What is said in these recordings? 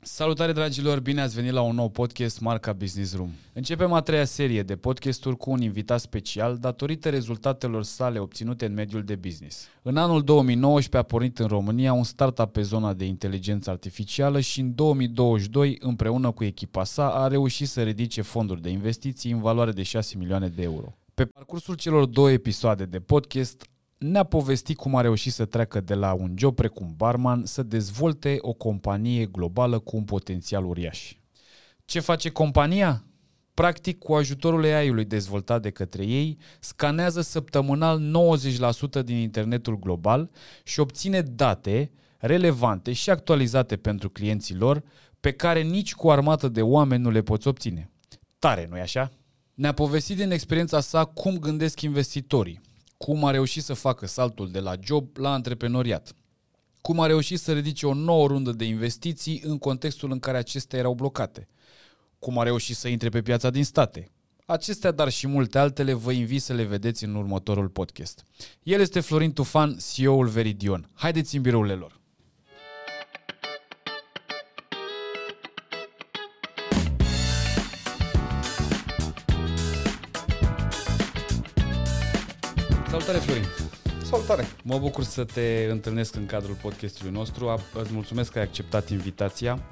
Salutare dragilor, bine ați venit la un nou podcast Marca Business Room. Începem a treia serie de podcasturi cu un invitat special datorită rezultatelor sale obținute în mediul de business. În anul 2019 a pornit în România un startup pe zona de inteligență artificială și în 2022 împreună cu echipa sa a reușit să ridice fonduri de investiții în valoare de 6 milioane de euro. Pe parcursul celor două episoade de podcast ne-a povestit cum a reușit să treacă de la un job precum barman să dezvolte o companie globală cu un potențial uriaș. Ce face compania? Practic, cu ajutorul AI-ului dezvoltat de către ei, scanează săptămânal 90% din internetul global și obține date relevante și actualizate pentru clienții lor, pe care nici cu armată de oameni nu le poți obține. Tare, nu-i așa? Ne-a povestit din experiența sa cum gândesc investitorii, cum a reușit să facă saltul de la job la antreprenoriat, cum a reușit să ridice o nouă rundă de investiții în contextul în care acestea erau blocate, cum a reușit să intre pe piața din state. Acestea, dar și multe altele, vă invit să le vedeți în următorul podcast. El este Florin Tufan, CEO-ul Veridion. Haideți în birourile lor! Salutare, Florin! Salutare! Mă bucur să te întâlnesc în cadrul podcastului nostru. Îți mulțumesc că ai acceptat invitația.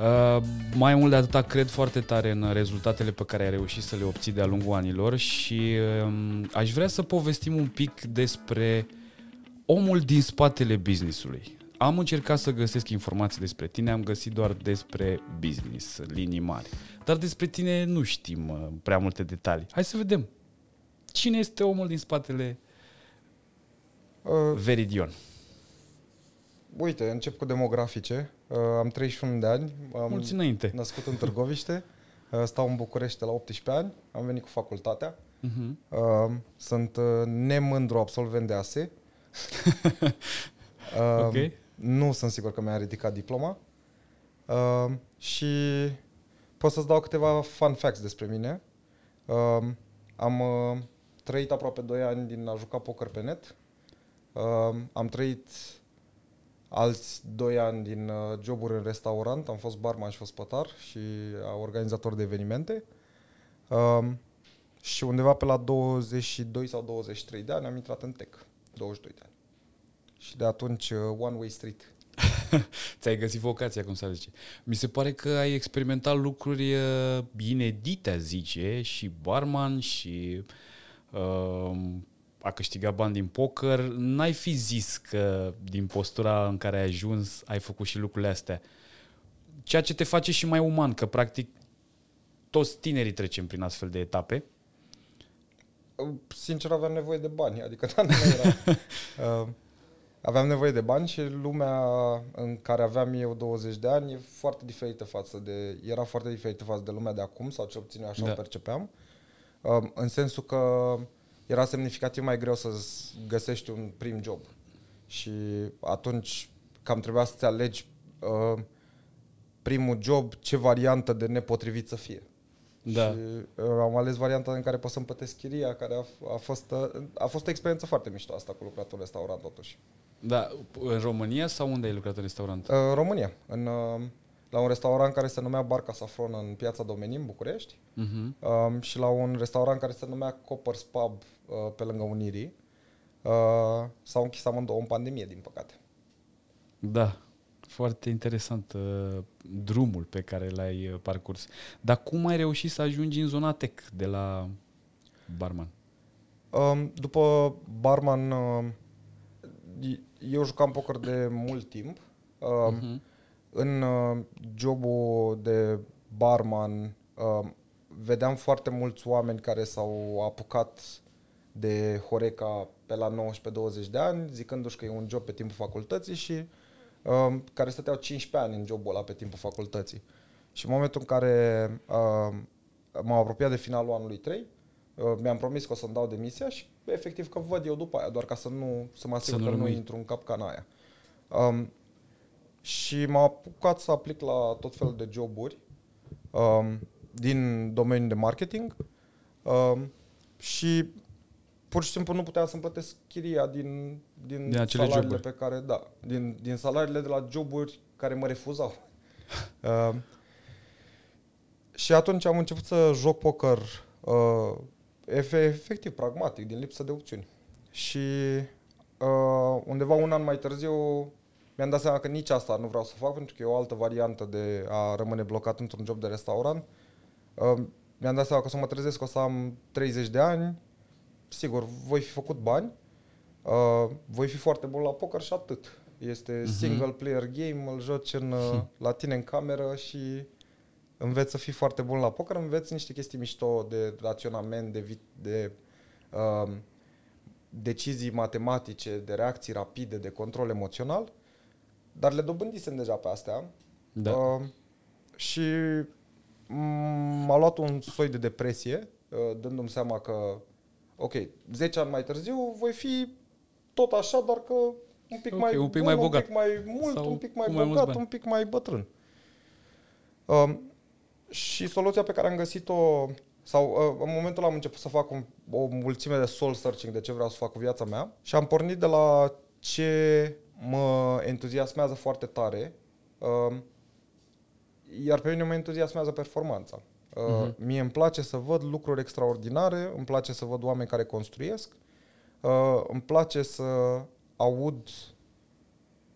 Uh, mai mult de atâta, cred foarte tare în rezultatele pe care ai reușit să le obții de-a lungul anilor și uh, aș vrea să povestim un pic despre omul din spatele businessului. Am încercat să găsesc informații despre tine, am găsit doar despre business, linii mari. Dar despre tine nu știm uh, prea multe detalii. Hai să vedem. Cine este omul din spatele uh, Veridion? Uite, încep cu demografice. Uh, am 31 de ani. Am Mulți înainte. născut în Târgoviște. Uh, stau în București de la 18 ani. Am venit cu facultatea. Uh-huh. Uh, sunt uh, nemândru absolvent de ASE. uh, ok. Nu sunt sigur că mi-a ridicat diploma. Uh, și pot să-ți dau câteva fun facts despre mine. Uh, am uh, trăit aproape 2 ani din a juca poker pe net. Uh, am trăit alți 2 ani din uh, joburi în restaurant. Am fost barman și fost pătar și uh, organizator de evenimente. Uh, și undeva pe la 22 sau 23 de ani am intrat în tech. 22 de ani. Și de atunci uh, One Way Street. Ți-ai găsit vocația, cum să zice. Mi se pare că ai experimentat lucruri uh, inedite, zice, și barman și uh, a câștigat bani din poker. N-ai fi zis că din postura în care ai ajuns ai făcut și lucrurile astea. Ceea ce te face și mai uman, că practic toți tinerii trecem prin astfel de etape. Uh, Sincer, aveam nevoie de bani, adică nu era... uh, aveam nevoie de bani și lumea în care aveam eu 20 de ani e foarte diferită față de... Era foarte diferită față de lumea de acum, sau cel puțin eu așa Da. o percepeam. Uh, în sensul că era semnificativ mai greu să găsești un prim job. Și atunci cam trebuia să-ți alegi uh, primul job, ce variantă de nepotrivit să fie. Da. Și uh, am ales varianta în care pot să-mi plătesc chiria, care a, a, fost, uh, a fost o experiență foarte mișto asta cu lucratul în restaurant totuși. Da, în România sau unde ai lucrat în restaurant? Uh, În România, în, uh, la un restaurant care se numea Barca Safron în piața Domenim, în București, Uh-huh. um, și la un restaurant care se numea Coppers Pub uh, pe lângă Unirii. Uh, s-au închis amândouă în pandemie, din păcate. Da, foarte interesant uh, drumul pe care l-ai uh, parcurs. Dar cum ai reușit să ajungi în zona tech de la barman? Um, după barman, uh, eu jucam poker de mult timp. Um, Mhm. În uh, jobul de barman uh, vedeam foarte mulți oameni care s-au apucat de Horeca pe la 19-20 de ani, zicându-și că e un job pe timpul facultății și uh, care stăteau 15 ani în jobul ăla pe timpul facultății. Și în momentul în care uh, m-am apropiat de finalul anului 3, uh, mi-am promis că o să-mi dau demisia și efectiv că văd eu după aia, doar ca să nu să mă asigur nu că nu rămâi. intru în capcana aia. Um, și m-am apucat să aplic la tot felul de joburi um, din domeniul de marketing um, și pur și simplu nu puteam să-mi plătesc chiria din, din, Din acele salariile joburi. pe care, da, din, din salariile de la joburi care mă refuzau. Uh, și atunci am început să joc poker uh, efectiv, pragmatic, din lipsă de opțiuni. Și uh, undeva un an mai târziu mi-am dat seama că nici asta nu vreau să fac, pentru că e o altă variantă de a rămâne blocat într-un job de restaurant. Uh, mi-am dat seama că o să mă trezesc că o să am 30 de ani, sigur, voi fi făcut bani, uh, voi fi foarte bun la poker și atât. Este uh-huh. single player game, îl joci în, uh, la tine în cameră și înveți să fii foarte bun la poker, înveți niște chestii mișto de raționament, de, de uh, decizii matematice, de reacții rapide, de control emoțional, dar le dobândisem deja pe astea. Da. Uh, și m-a luat un soi de depresie, uh, dându-mi seama că, ok, 10 ani mai târziu voi fi tot așa, dar că un pic okay, mai un pic bun, mai bogat. un pic mai mult, Sau un pic mai bogat, mai un pic mai bătrân. Uh, și soluția pe care am găsit-o, sau uh, în momentul am început să fac un, o mulțime de soul searching de ce vreau să fac cu viața mea și am pornit de la ce mă entuziasmează foarte tare, uh, iar pe mine mă entuziasmează performanța. Uh, uh-huh. Mie îmi place să văd lucruri extraordinare, îmi place să văd oameni care construiesc, uh, îmi place să aud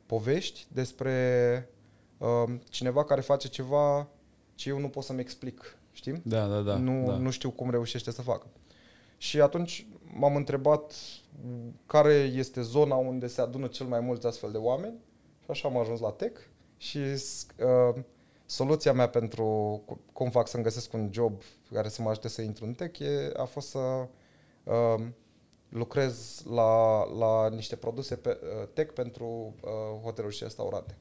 povești despre uh, cineva care face ceva ce eu nu pot să-mi explic, știi? Da, da, da. Nu, da. nu știu cum reușește să facă. Și atunci m-am întrebat care este zona unde se adună cel mai mulți astfel de oameni și așa am ajuns la tech și uh, soluția mea pentru cum fac să-mi găsesc un job care să mă ajute să intru în tech e, a fost să uh, lucrez la, la niște produse pe, uh, tech pentru uh, hoteluri și restaurante.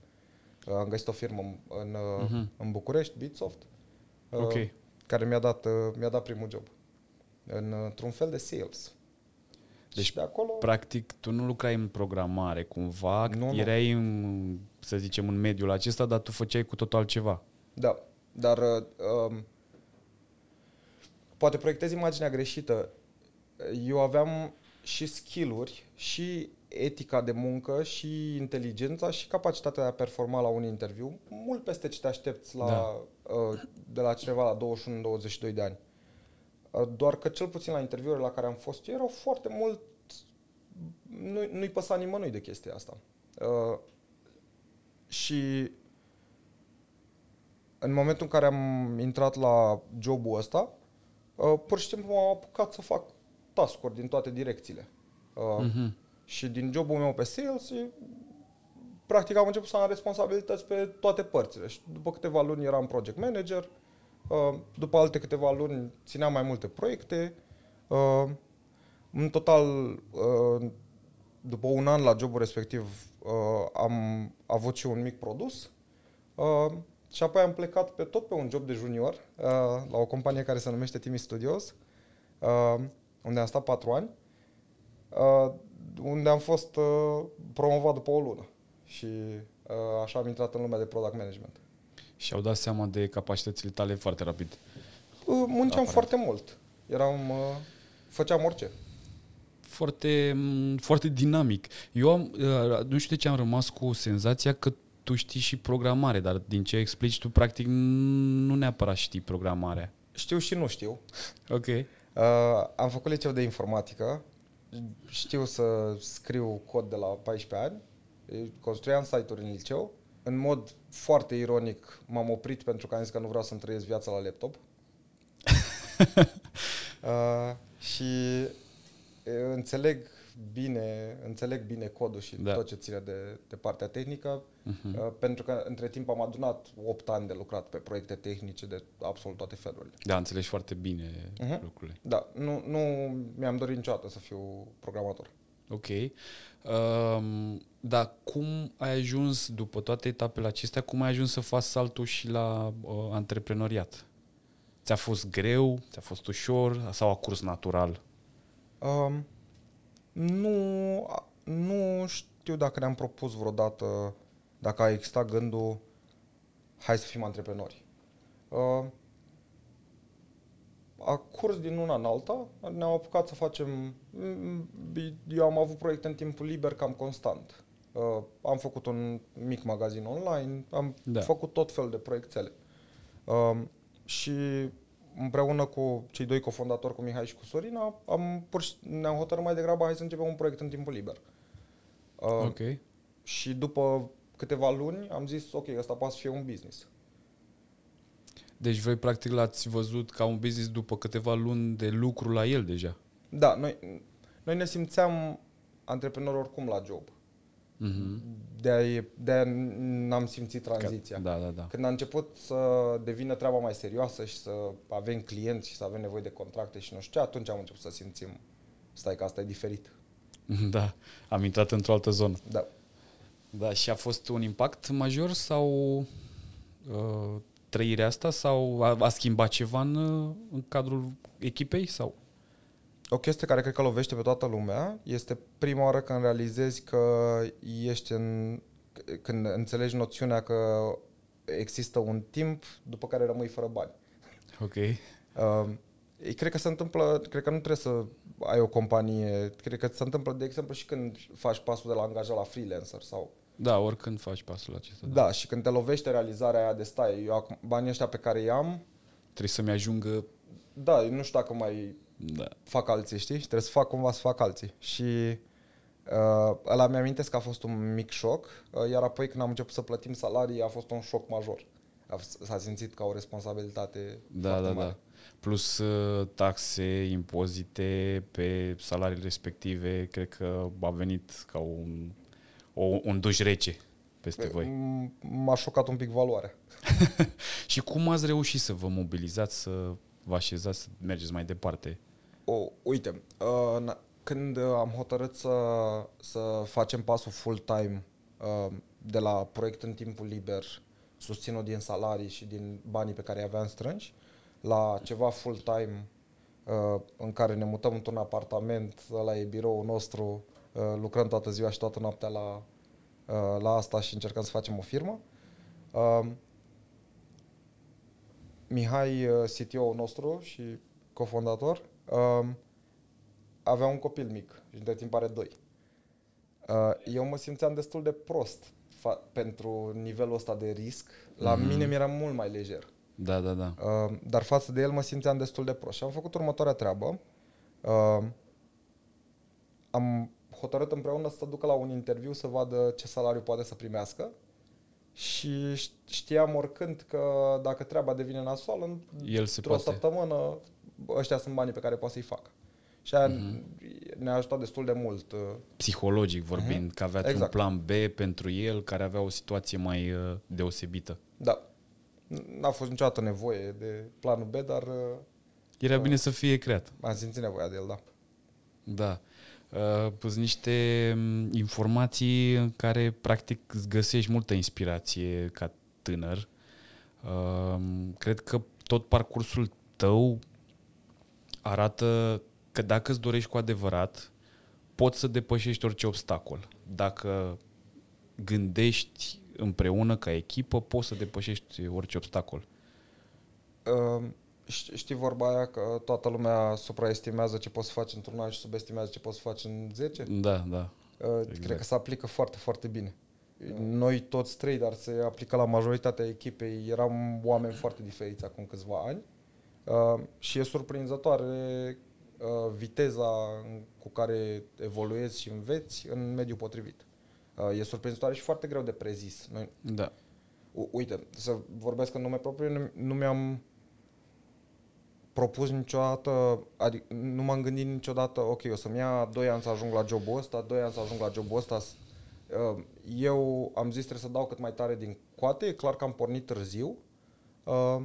Uh, am găsit o firmă în, uh-huh. în București, Bitsoft, uh, okay. care mi-a dat, uh, mi-a dat primul job. În, într-un fel de sales. Deci, de acolo... practic, tu nu lucrai în programare cumva, nu, erai, nu. În, să zicem, în mediul acesta, dar tu făceai cu totul altceva. Da, dar uh, um, poate proiectez imaginea greșită. Eu aveam și skill-uri și etica de muncă și inteligența și capacitatea de a performa la un interviu mult peste ce te aștepți la, da. uh, de la cineva la 21-22 de ani. Uh, doar că cel puțin la interviurile la care am fost eu erau foarte mult nu, nu-i păsa nimănui de chestia asta. Uh, și în momentul în care am intrat la jobul ăsta, uh, pur și simplu m-am apucat să fac task din toate direcțiile. Uh, uh-huh. Și din jobul meu pe sales, practic am început să am responsabilități pe toate părțile. Și după câteva luni eram project manager, uh, după alte câteva luni țineam mai multe proiecte. Uh, în total, uh, după un an la jobul respectiv, am avut și un mic produs. Și apoi am plecat pe tot pe un job de junior la o companie care se numește Timi Studios, unde am stat patru ani unde am fost uh, promovat după o lună. Și uh, așa am intrat în lumea de product management. Și au dat seama de capacitățile tale foarte rapid. Uh, munceam Aparent. foarte mult. Eram, uh, făceam orice. Foarte, foarte dinamic. Eu am, uh, nu știu de ce am rămas cu senzația că tu știi și programare, dar din ce explici tu, practic, nu neapărat știi programarea. Știu și nu știu. Ok. Uh, am făcut liceu de informatică, știu să scriu cod de la 14 ani, construiam site-uri în liceu. În mod foarte ironic m-am oprit pentru că am zis că nu vreau să-mi trăiesc viața la laptop. uh, și înțeleg bine, înțeleg bine codul și da. tot ce ține de, de partea tehnică, uh-huh. uh, pentru că între timp am adunat 8 ani de lucrat pe proiecte tehnice de absolut toate felurile. Da, înțelegi foarte bine uh-huh. lucrurile. Da, nu, nu mi-am dorit niciodată să fiu programator. Ok. Um, dar cum ai ajuns, după toate etapele acestea, cum ai ajuns să faci saltul și la uh, antreprenoriat? Ți-a fost greu? Ți-a fost ușor? Sau a curs natural? Um, nu, nu știu dacă ne-am propus vreodată, dacă a existat gândul hai să fim antreprenori. Uh, a curs din una în alta, ne-am apucat să facem... Eu am avut proiecte în timpul liber cam constant. Uh, am făcut un mic magazin online, am Da. da. făcut tot fel de proiectele. Uh, și împreună cu cei doi cofondatori, cu Mihai și cu Sorina, am, pur și, ne-am hotărât mai degrabă hai să începem un proiect în timpul liber. Uh, Ok. Și după câteva luni am zis, ok, ăsta poate să fie un business. Deci voi practic l-ați văzut ca un business după câteva luni de lucru la el deja. Da, noi, noi ne simțeam antreprenori oricum la job. Mhm. De-aia, de-aia n-am simțit tranziția. Da, da, da. Când a început să devină treaba mai serioasă și să avem clienți și să avem nevoie de contracte și nu știu ce, atunci am început să simțim, stai că asta e diferit. Da, am intrat într-o altă zonă. Da. Da, și a fost un impact major sau uh, trăirea asta sau a, a schimbat ceva în, uh, în cadrul echipei sau? O chestie care cred că lovește pe toată lumea este prima oară când realizezi că ești în... când înțelegi noțiunea că există un timp după care rămâi fără bani. Ok. Uh, ei, cred că se întâmplă, cred că nu trebuie să ai o companie, cred că se întâmplă, de exemplu, și când faci pasul de la angajat la freelancer sau... Da, oricând faci pasul acesta. Da, și când te lovește realizarea aia de stai, eu acum, banii ăștia pe care i-am, Trebuie să-mi ajungă... da, eu nu știu dacă mai Da. fac alții, știi? Și trebuie să fac cumva să fac alții. Și uh, ăla mi-amintesc că a fost un mic șoc, uh, iar apoi când am început să plătim salarii a fost un șoc major. A, s-a simțit ca o responsabilitate Da, foarte da, mare. da. Plus uh, taxe, impozite pe salariile respective, cred că a venit ca un, o, un duș rece peste voi. M- M-a șocat un pic valoarea. Și cum ați reușit să vă mobilizați, să vă așezați, să mergeți mai departe? O, uite, uh, na- când uh, am hotărât să, să facem pasul full-time uh, de la proiect în timpul liber, susținut din salarii și din banii pe care i aveam strânși, la ceva full-time uh, în care ne mutăm într-un apartament, ăla e biroul nostru, uh, lucrăm toată ziua și toată noaptea la, uh, la asta și încercăm să facem o firmă. Uh, Mihai, uh, CTO-ul nostru și cofondator, um, avea un copil mic și între timp are doi. Uh, eu mă simțeam destul de prost fa- pentru nivelul ăsta de risc. La Mhm. mine mi-era mult mai lejer. Da, da, da. Uh, dar față de el mă simțeam destul de prost. Și am făcut următoarea treabă. Uh, am hotărât împreună să ducă la un interviu să vadă ce salariu poate să primească și ș- știam oricând că dacă treaba devine nasoală, în- El se într-o poate. săptămână ăștia sunt banii pe care poate să-i facă. Și aia Mhm. ne-a ajutat destul de mult. uh, Psihologic vorbind, că aveați Exact. un plan B pentru el care avea o situație mai uh, deosebită. Da. N-a fost niciodată nevoie de planul B, dar uh, Era bine să fie creat. am simțit nevoia de el, da. Da. Uh, Sunt niște m, informații în care practic îți găsești multă inspirație ca tânăr. Uh, Cred că tot parcursul tău arată că dacă îți dorești cu adevărat, poți să depășești orice obstacol. Dacă gândești împreună ca echipă, poți să depășești orice obstacol. Uh, ș- Știi vorba aia că toată lumea supraestimează ce poți să faci într-un an și subestimează ce poți să faci în 10? Da, da. Uh, Exact. Cred că se aplică foarte, foarte bine. Noi toți trei, dar se aplică la majoritatea echipei, eram oameni foarte diferiți acum câțiva ani uh, și e surprinzătoare uh, viteza în- cu care evoluezi și înveți în mediul potrivit. Uh, e surprinzătoare și foarte greu de prezis. Noi, Da. U- Uite, să vorbesc în nume propriu, nu, nu mi-am propus niciodată, adică nu m-am gândit niciodată, ok, o să-mi ia 2 ani să ajung la jobul ăsta, 2 ani să ajung la jobul ăsta. S- uh, Eu am zis trebuie să dau cât mai tare din coate, e clar că am pornit târziu uh,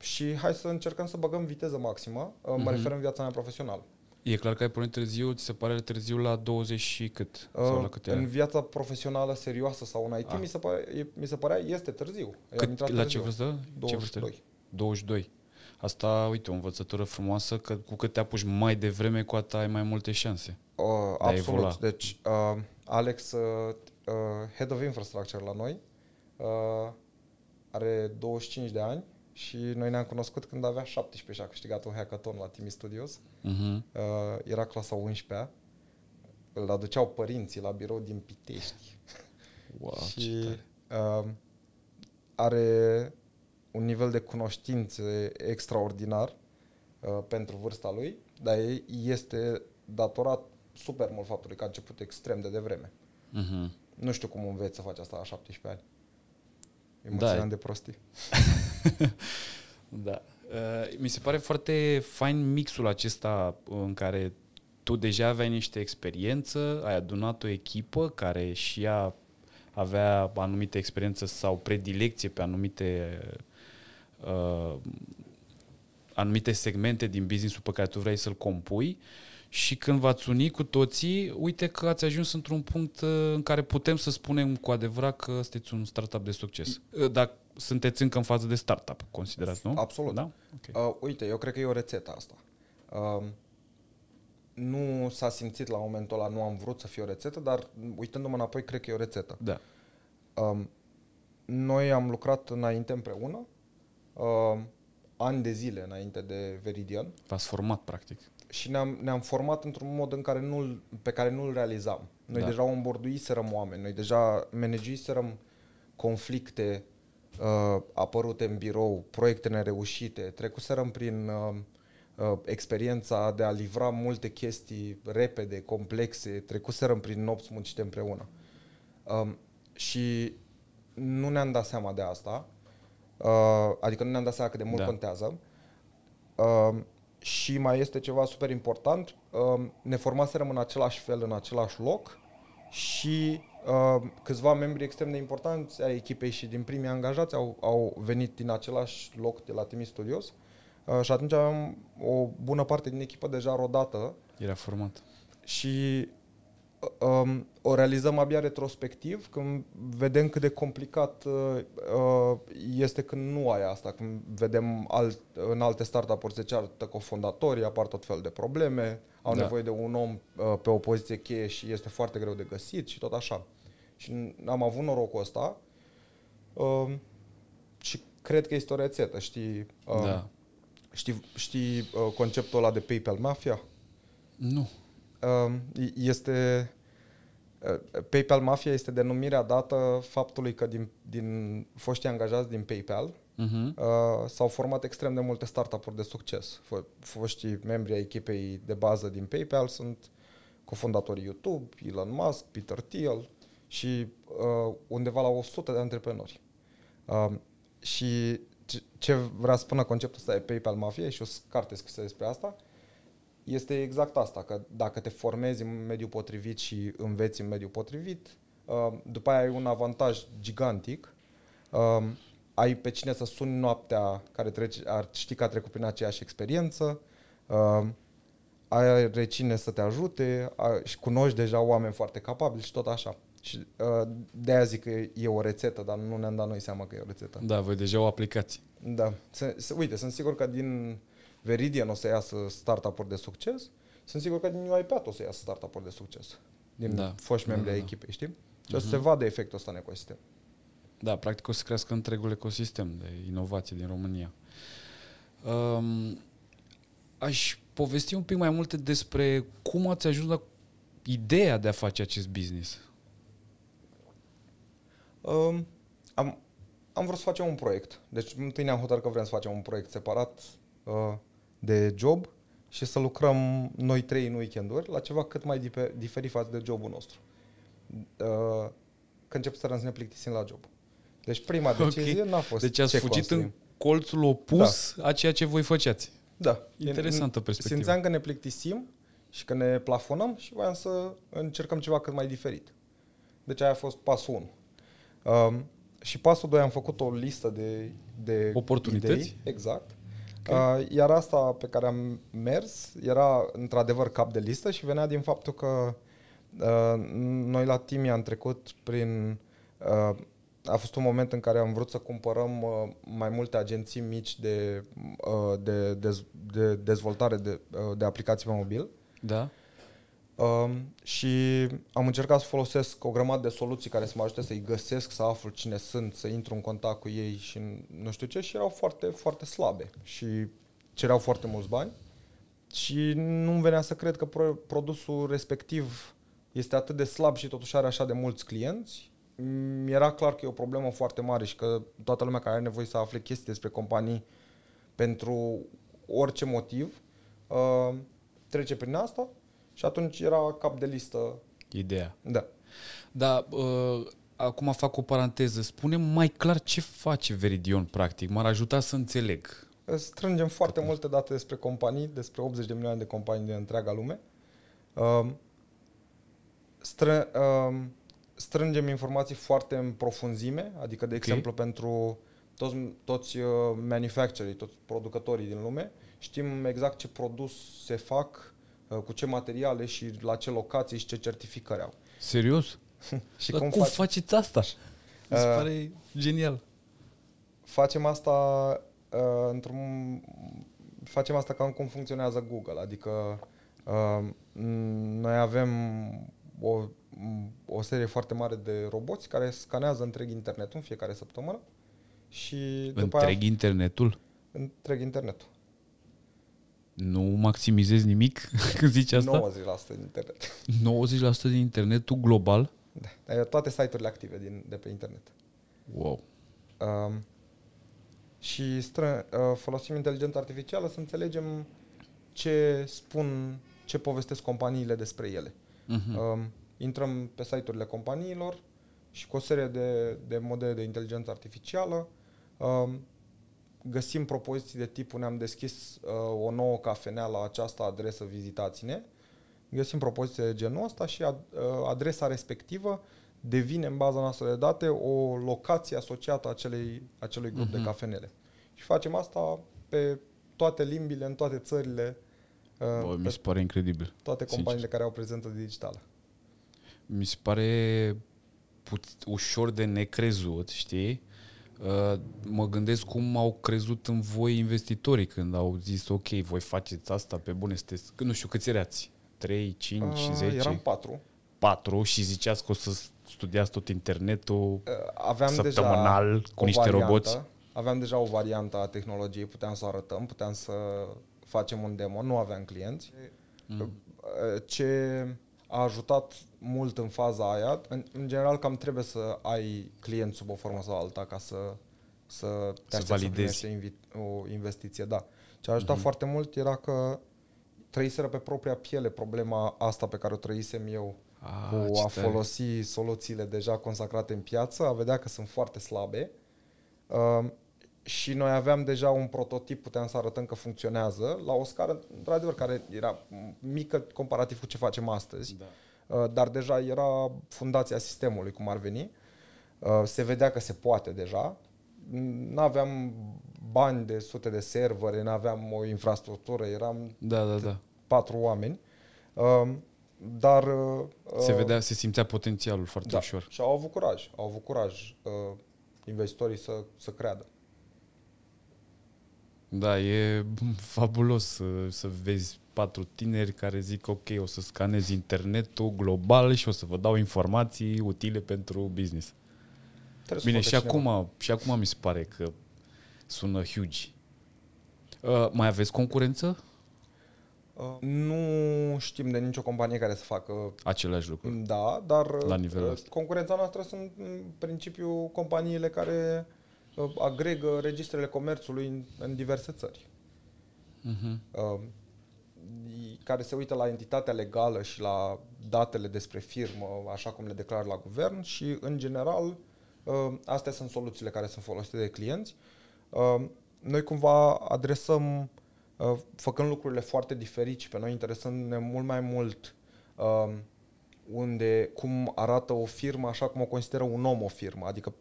și hai să încercăm să băgăm viteză maximă, uh, mă Mhm. refer în viața mea profesională. E clar că ai pornit târziu, ți se pare târziu la 20 și cât? Sau la Uh, câte în ani? viața profesională serioasă sau în IT, Ah. mi, se pare, e, mi se părea este târziu. Eu am Cât, intrat la ce târziu. vârstă? Ce vârstă? 22. 22. Asta, uite, o învățătură frumoasă că cu cât te apuci mai devreme, cu atât ai mai multe șanse. Uh, a absolut. evolua. Deci, uh, Alex, uh, uh, Head of Infrastructure la noi, uh, are 25 de ani și noi ne-am cunoscut când avea 17 și a câștigat un hackathon la Timi Studios. Uh-huh. Uh, era clasa 11-a. îl aduceau părinții la birou din Pitești. Wow, ce și tare. uh, are un nivel de cunoștințe extraordinar uh, pentru vârsta lui, dar e- este datorat super mult faptului că a început extrem de devreme. Mhm. Nu știu cum înveți să faci asta la 17 ani. E Da, mulțumesc e- de prostii. Da. Uh, mi se pare foarte fain mixul acesta în care tu deja aveai niște experiență, ai adunat o echipă care și ea avea anumite experiență sau predilecție pe anumite uh, anumite segmente din business-ul pe care tu vrei să-l compui și când v-ați unit cu toții, uite că ați ajuns într-un punct uh, în care putem să spunem cu adevărat că sunteți un startup de succes. Uh, Dacă sunteți încă în fază de startup, considerați, nu? Absolut. Da? Okay. Uh, uite, eu cred că e o rețetă asta. Uh, nu s-a simțit la momentul ăla, nu am vrut să fie o rețetă, dar uitându-mă înapoi, cred că e o rețetă. Da. Um, noi am lucrat înainte împreună, uh, ani de zile înainte de Veridian V-ați format, practic. și ne-am, ne-am format într-un mod în care nu pe care nu-l realizam. Noi Da. da. deja onboarduiserăm oameni, noi deja managiserăm conflicte uh, apărute în birou, proiecte nereușite, trecuserăm prin uh, uh, experiența de a livra multe chestii repede, complexe, trecuserăm prin nopți muncite împreună. Um, și nu ne-am dat seama de asta, uh, adică nu ne-am dat seama cât de mult Da. da. contează. Uh, și mai este ceva super important, uh, ne formaserăm în același fel, în același loc și uh, câțiva membri extrem de importanți ai echipei și din primii angajați au, au venit din același loc de la Timiș Studios uh, și atunci aveam o bună parte din echipă deja rodată Era format. și um, o realizăm abia retrospectiv când vedem cât de complicat uh, uh, este când nu ai asta, când vedem alt, în alte startup-uri se ceartă cofondatorii, apar tot fel de probleme, au Da. da. nevoie de un om uh, pe o poziție cheie și este foarte greu de găsit și tot așa. Și am avut norocul ăsta uh, și cred că este o rețetă, știi? Uh, Da. Știi, știi uh, conceptul ăla de PayPal Mafia? Nu. Um, este uh, PayPal Mafia este denumirea dată faptului că din, din foștii angajați din PayPal Uh-huh. uh, s-au format extrem de multe startup-uri de succes. Fo- foștii membri ai echipei de bază din PayPal sunt cofondatorii YouTube, Elon Musk, Peter Thiel și uh, undeva la 100 de antreprenori. Um, și ce, ce vrea să spună conceptul ăsta de PayPal Mafia și o carte scrisă despre asta, este exact asta, că dacă te formezi în mediul potrivit și înveți în mediul potrivit, uh, după aia ai un avantaj gigantic. Um, ai pe cine să suni noaptea care trece, ar ști că a trecut prin aceeași experiență, um, ai cine să te ajute a, și cunoști deja oameni foarte capabili și tot așa. Și uh, de aia zic că e o rețetă, dar nu ne-am dat noi seama că e o rețetă. Da, voi deja o aplicați. Da. Se, se, uite, sunt sigur că din Veridian o să iasă startup-uri de succes. Sunt sigur că din UiPath o să iasă startup-uri de succes. Din Da. da. foști membri Da, ai da, da. echipei, știi? Și o să se vadă efectul ăsta în ecosistem. Da, practic o să crească întregul ecosistem de inovație din România. Um, aș povesti un pic mai multe despre cum ați ajuns la ideea de a face acest business. Um, am, am vrut să facem un proiect. Deci întâi ne-am hotărât că vrem să facem un proiect separat uh, de job și să lucrăm noi trei în weekenduri la ceva cât mai dipe- diferit față de jobul nostru. Uh, că încep să ne plictisim la job. Deci prima Ok. decizie n-a fost Deci ați ce fugit construim. în colțul opus a ceea ce voi făceați. Da. Interesantă În- perspectivă. Simțeam că ne plictisim și că ne plafonăm și voiam să încercăm ceva cât mai diferit. Deci aia a fost pasul 1. Um, și pasul 2 am făcut o listă de, de Oportunități? Idei, exact. Uh, iar asta pe care am mers era într-adevăr cap de listă și venea din faptul că uh, noi la Timi am trecut prin... Uh, a fost un moment în care am vrut să cumpărăm uh, mai multe agenții mici de, uh, de, de, de dezvoltare de, uh, de aplicații pe mobil Da? Um, și am încercat să folosesc o grămadă de soluții care să mă ajute să-i găsesc, să aflu cine sunt, să intru în contact cu ei și nu știu ce și erau foarte, foarte slabe și cereau foarte mulți bani. Și nu-mi venea să cred că pro- produsul respectiv este atât de slab și totuși are așa de mulți clienți, mi era clar că e o problemă foarte mare și că toată lumea care are nevoie să afle chestii despre companii pentru orice motiv uh, trece prin asta și atunci era cap de listă. Ideea. Da. Da, uh, acum fac o paranteză. spune mai clar ce face Veridion, practic. M-ar ajuta să înțeleg. Strângem foarte multe date despre companii, despre 80 de milioane de companii din întreaga lume. Uh, stră, uh, strângem informații foarte în profunzime, adică, de exemplu, okay. pentru toți, toți uh, manufacturii, toți producătorii din lume, știm exact ce produs se fac, uh, cu ce materiale și la ce locații și ce certificări au. Serios? și Dar cum, cum faci? faceți asta? Mi se uh, pare genial. Facem asta uh, într-un facem asta cam cum funcționează Google, adică uh, noi avem o, o serie foarte mare de roboți care scanează întreg internetul în fiecare săptămână și după întreg aia, internetul? Întreg internetul. Nu maximizezi nimic când zici asta? 90% din internet. 90% din internetul global? Da. Toate site-urile active din, de pe internet. Wow. Um, și stră, uh, folosim inteligența artificială să înțelegem ce spun, ce povestesc companiile despre ele. Uh-huh. Um, intrăm pe site-urile companiilor și cu o serie de, de modele de inteligență artificială um, găsim propoziții de tipul ne-am deschis uh, o nouă cafenea la această adresă, vizitați-ne. Găsim propoziții de genul ăsta și ad, uh, adresa respectivă devine în baza noastră de date o locație asociată acelei, acelui grup uh-huh. de mhm. cafenele. Și facem asta pe toate limbile, în toate țările. Uh, Bă, mi se pare incredibil. Toate companiile sincer. care au prezență digitală. Mi se pare put- ușor de necrezut, știi? Uh, mă gândesc cum au crezut în voi investitorii când au zis ok, voi faceți asta pe bune, sunteți, nu știu câți erați, 3, 5, uh, 10? Eram 4. 4 și ziceați că o să studiați tot internetul uh, aveam săptămânal deja cu niște variantă, roboți? Aveam deja o variantă a tehnologiei, puteam să o arătăm, puteam să facem un demo, nu aveam clienți. Mm. Uh, ce a ajutat mult în faza aia. În, în general, cam trebuie să ai client sub o formă sau alta ca să, să te să validezi să o investiție. Da. Ce a ajutat mm-hmm. foarte mult era că trăiseră pe propria piele problema asta pe care o trăisem eu a, ah, cu a folosi soluțiile deja consacrate în piață, a vedea că sunt foarte slabe. Uh, și noi aveam deja un prototip, puteam să arătăm că funcționează la o scară, într-adevăr, care era mică comparativ cu ce facem astăzi, da. Uh, dar deja era fundația sistemului, cum ar veni. Uh, se vedea că se poate deja. Nu aveam bani de sute de servere, nu aveam o infrastructură, eram da, da, da. patru oameni. Uh, dar... Se vedea, se simțea potențialul foarte da, ușor. Și au avut curaj, au avut curaj investitorii să, să creadă. Da, e fabulos să, să vezi patru tineri care zic ok, o să scanez internetul global și o să vă dau informații utile pentru business. Trebuie Bine, și acum, și acum mi se pare că sună huge. Uh, mai aveți concurență? Uh, nu știm de nicio companie care să facă același lucru. Da, dar la nivelul uh, concurența noastră sunt în principiu companiile care agregă registrele comerțului în, în diverse țări. Uh-huh. Uh, care se uită la entitatea legală și la datele despre firmă, așa cum le declară la guvern și, în general, uh, astea sunt soluțiile care sunt folosite de clienți. Uh, noi cumva adresăm, uh, făcând lucrurile foarte diferit și pe noi interesându-ne mult mai mult uh, unde, cum arată o firmă așa cum o consideră un om o firmă, adică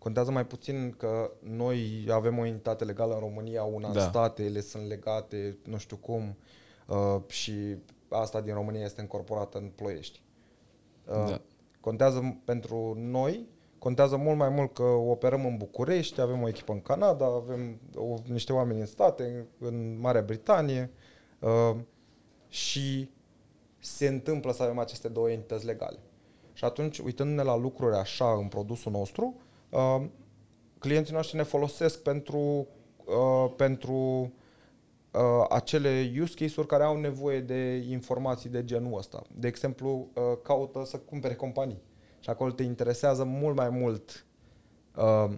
Contează mai puțin că noi avem o entitate legală în România, una da. în state, ele sunt legate, nu știu cum, uh, și asta din România este încorporată în Ploiești. Uh, da. Contează pentru noi, contează mult mai mult că operăm în București, avem o echipă în Canada, avem o, niște oameni în state, în Marea Britanie uh, și se întâmplă să avem aceste două entități legale. Și atunci, uitându-ne la lucruri așa în produsul nostru, uh, clienții noștri ne folosesc pentru, uh, pentru uh, acele use case-uri care au nevoie de informații de genul ăsta. De exemplu, uh, caută să cumpere companii și acolo te interesează mult mai mult uh,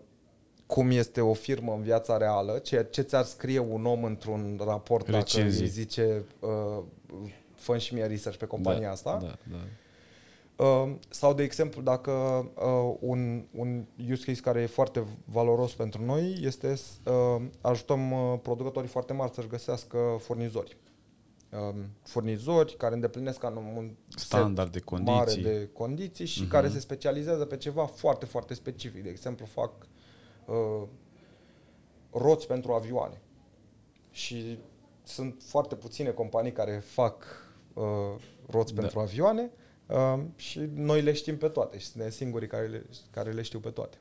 cum este o firmă în viața reală, ce, ce ți-ar scrie un om într-un raport Recenzii. dacă îi zice uh, fă și mie research pe compania da, asta. Da, da. Uh, sau, de exemplu, dacă uh, un, un use case care e foarte valoros pentru noi este uh, ajutăm uh, producătorii foarte mari să-și găsească furnizori. Uh, furnizori care îndeplinesc un standard de condiții. mare de condiții și uh-huh. care se specializează pe ceva foarte, foarte specific. De exemplu, fac uh, roți pentru avioane. Și sunt foarte puține companii care fac uh, roți da. pentru avioane uh, și noi le știm pe toate și suntem singurii care le, care le știu pe toate.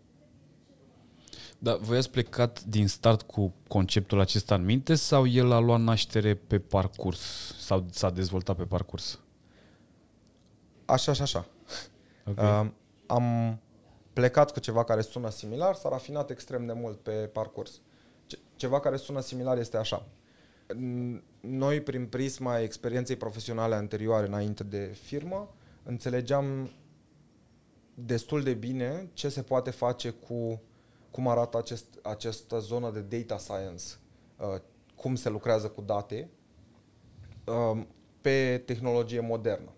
Da, voi ați plecat din start cu conceptul acesta în minte sau el a luat naștere pe parcurs sau s-a dezvoltat pe parcurs? Așa și așa. Okay. Uh, am plecat cu ceva care sună similar, s-a rafinat extrem de mult pe parcurs. Ce- ceva care sună similar este așa. Noi, prin prisma experienței profesionale anterioare înainte de firmă, înțelegeam destul de bine ce se poate face cu cum arată acest, această zonă de data science, uh, cum se lucrează cu date uh, pe tehnologie modernă.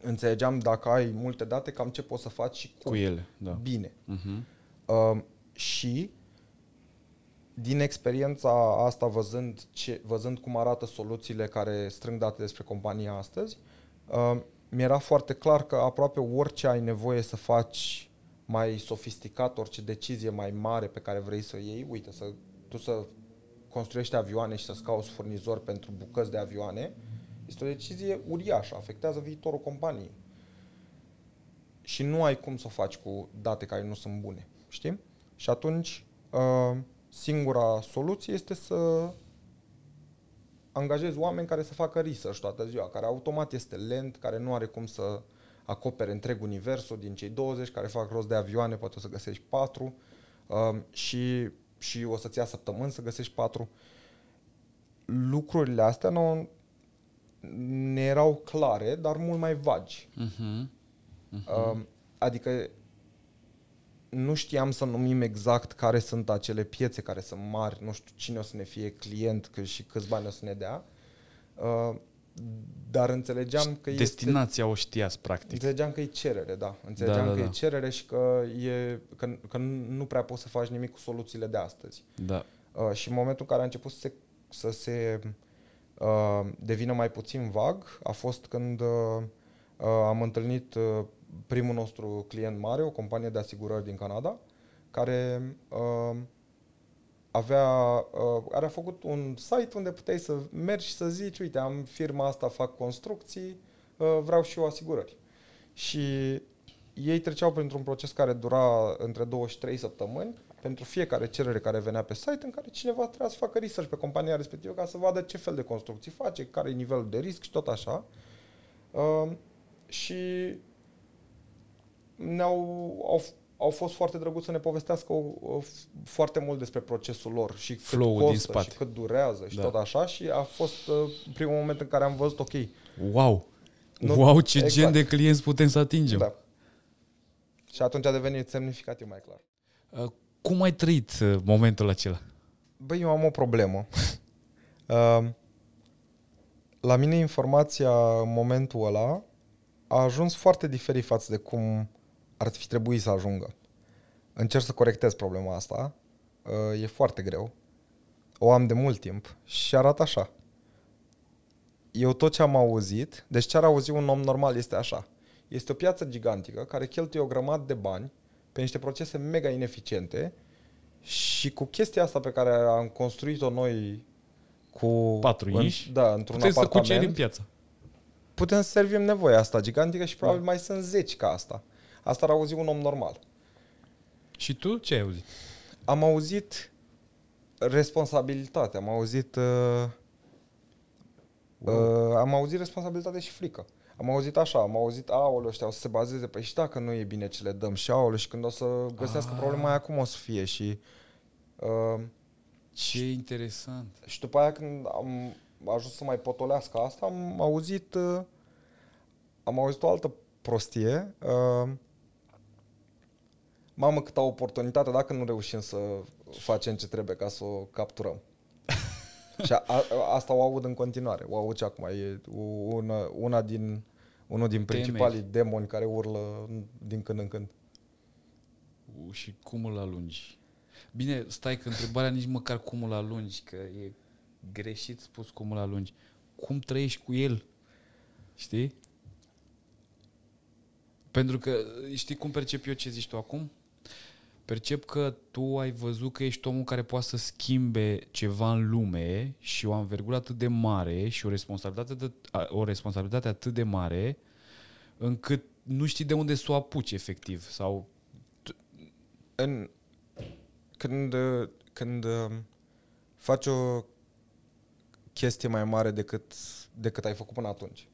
Înțelegeam dacă ai multe date, cam ce poți să faci și cu ele. Da. Bine. Uh-huh. Uh, și din experiența asta, văzând, ce, văzând cum arată soluțiile care strâng date despre compania astăzi, uh, mi-era foarte clar că aproape orice ai nevoie să faci mai sofisticat, orice decizie mai mare pe care vrei să o iei, uite, să, tu să construiești avioane și să-ți cauți furnizori pentru bucăți de avioane, este o decizie uriașă, afectează viitorul companiei. Și nu ai cum să o faci cu date care nu sunt bune, știi? Și atunci, uh, singura soluție este să angajezi oameni care să facă research toată ziua, care automat este lent, care nu are cum să acopere întreg universul din cei 20 care fac rost de avioane, poate o să găsești 4 um, și, și o să-ți ia săptămâni să găsești 4. Lucrurile astea nu ne erau clare, dar mult mai vagi. Uh-huh. Uh-huh. Um, adică nu știam să numim exact care sunt acele piețe care sunt mari, nu știu cine o să ne fie client și câți bani o să ne dea. Uh, dar înțelegeam că Destinația este, o știați, practic. Înțelegeam că e cerere, da. Înțelegeam da, da, că da. e cerere și că, e, că, că nu prea poți să faci nimic cu soluțiile de astăzi. Da. Uh, și în momentul în care a început să se, să se uh, devină mai puțin vag, a fost când uh, uh, am întâlnit uh, primul nostru client mare, o companie de asigurări din Canada, care uh, avea, uh, are făcut un site unde puteai să mergi și să zici, uite, am firma asta, fac construcții, uh, vreau și eu asigurări. Și ei treceau printr-un proces care dura între 2 și 3 săptămâni pentru fiecare cerere care venea pe site în care cineva trebuia să facă research pe compania respectivă ca să vadă ce fel de construcții face, care e nivelul de risc și tot așa. Uh, și ne-au au, au fost foarte drăguți să ne povestească o, o, foarte mult despre procesul lor și Flow cât costă din spate. și cât durează și da. tot așa și a fost uh, primul moment în care am văzut, ok. Wow! Nu, wow, ce exact. gen de clienți putem să atingem! Da. Și atunci a devenit semnificativ mai clar. Uh, cum ai trăit uh, momentul acela? Băi, eu am o problemă. uh, la mine informația în momentul ăla a ajuns foarte diferit față de cum ar fi trebuit să ajungă. Încerc să corectez problema asta. Uh, e foarte greu. O am de mult timp și arată așa. Eu tot ce am auzit, deci ce ar auzi un om normal este așa. Este o piață gigantică care cheltuie o grămadă de bani pe niște procese mega ineficiente și cu chestia asta pe care am construit-o noi cu... Patru inși? Da, într-un Puteți apartament. să cucerim piața. Putem să servim nevoia asta gigantică și probabil da. mai sunt zeci ca asta. Asta ar auzi un om normal. Și tu ce ai auzit? Am auzit responsabilitate, am auzit uh, wow. uh, am auzit responsabilitate și frică. Am auzit așa, am auzit, aoleu, ăștia o să se bazeze, pe și dacă nu e bine ce le dăm și aoleu, și când o să găsească ah. problema aia, cum o să fie și uh, Ce interesant. Și după aia când am ajuns să mai potolească asta, am auzit uh, am auzit o altă prostie. Uh, mamă, câtă oportunitate dacă nu reușim să facem ce trebuie ca să o capturăm. și a, a, asta o aud în continuare. O aud și acum. E una, una din, unul din principalii Temei. demoni care urlă din când în când. U, și cum îl alungi? Bine, stai că întrebarea nici măcar cum îl alungi, că e greșit spus cum îl alungi. Cum trăiești cu el? Știi? Pentru că știi cum percep eu ce zici tu acum? Percep că tu ai văzut că ești omul care poate să schimbe ceva în lume și o anvergură atât de mare și o responsabilitate, de, o responsabilitate atât de mare încât nu știi de unde să o apuci efectiv sau în, când, când um, faci o chestie mai mare decât, decât ai făcut până atunci.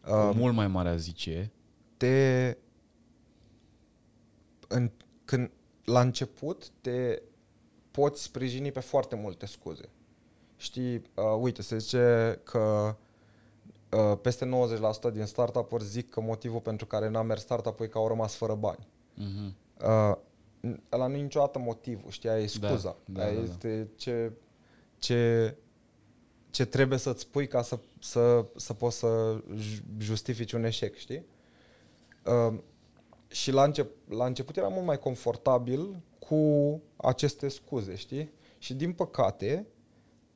Cu um, mult mai mare, a zice. Te... În, când, la început te poți sprijini pe foarte multe scuze. Știi, uh, uite, se zice că uh, peste 90% din startup-uri zic că motivul pentru care n-a mers startup-ul e că au rămas fără bani. Uh-huh. Uh, ăla nu e niciodată motivul, știi, aia e da, scuza. Da, da, aia da, este da. ce, ce, ce trebuie să-ți spui ca să, să, să poți să justifici un eșec, știi? Uh, și la, încep, la început era mult mai confortabil cu aceste scuze, știi? Și din păcate,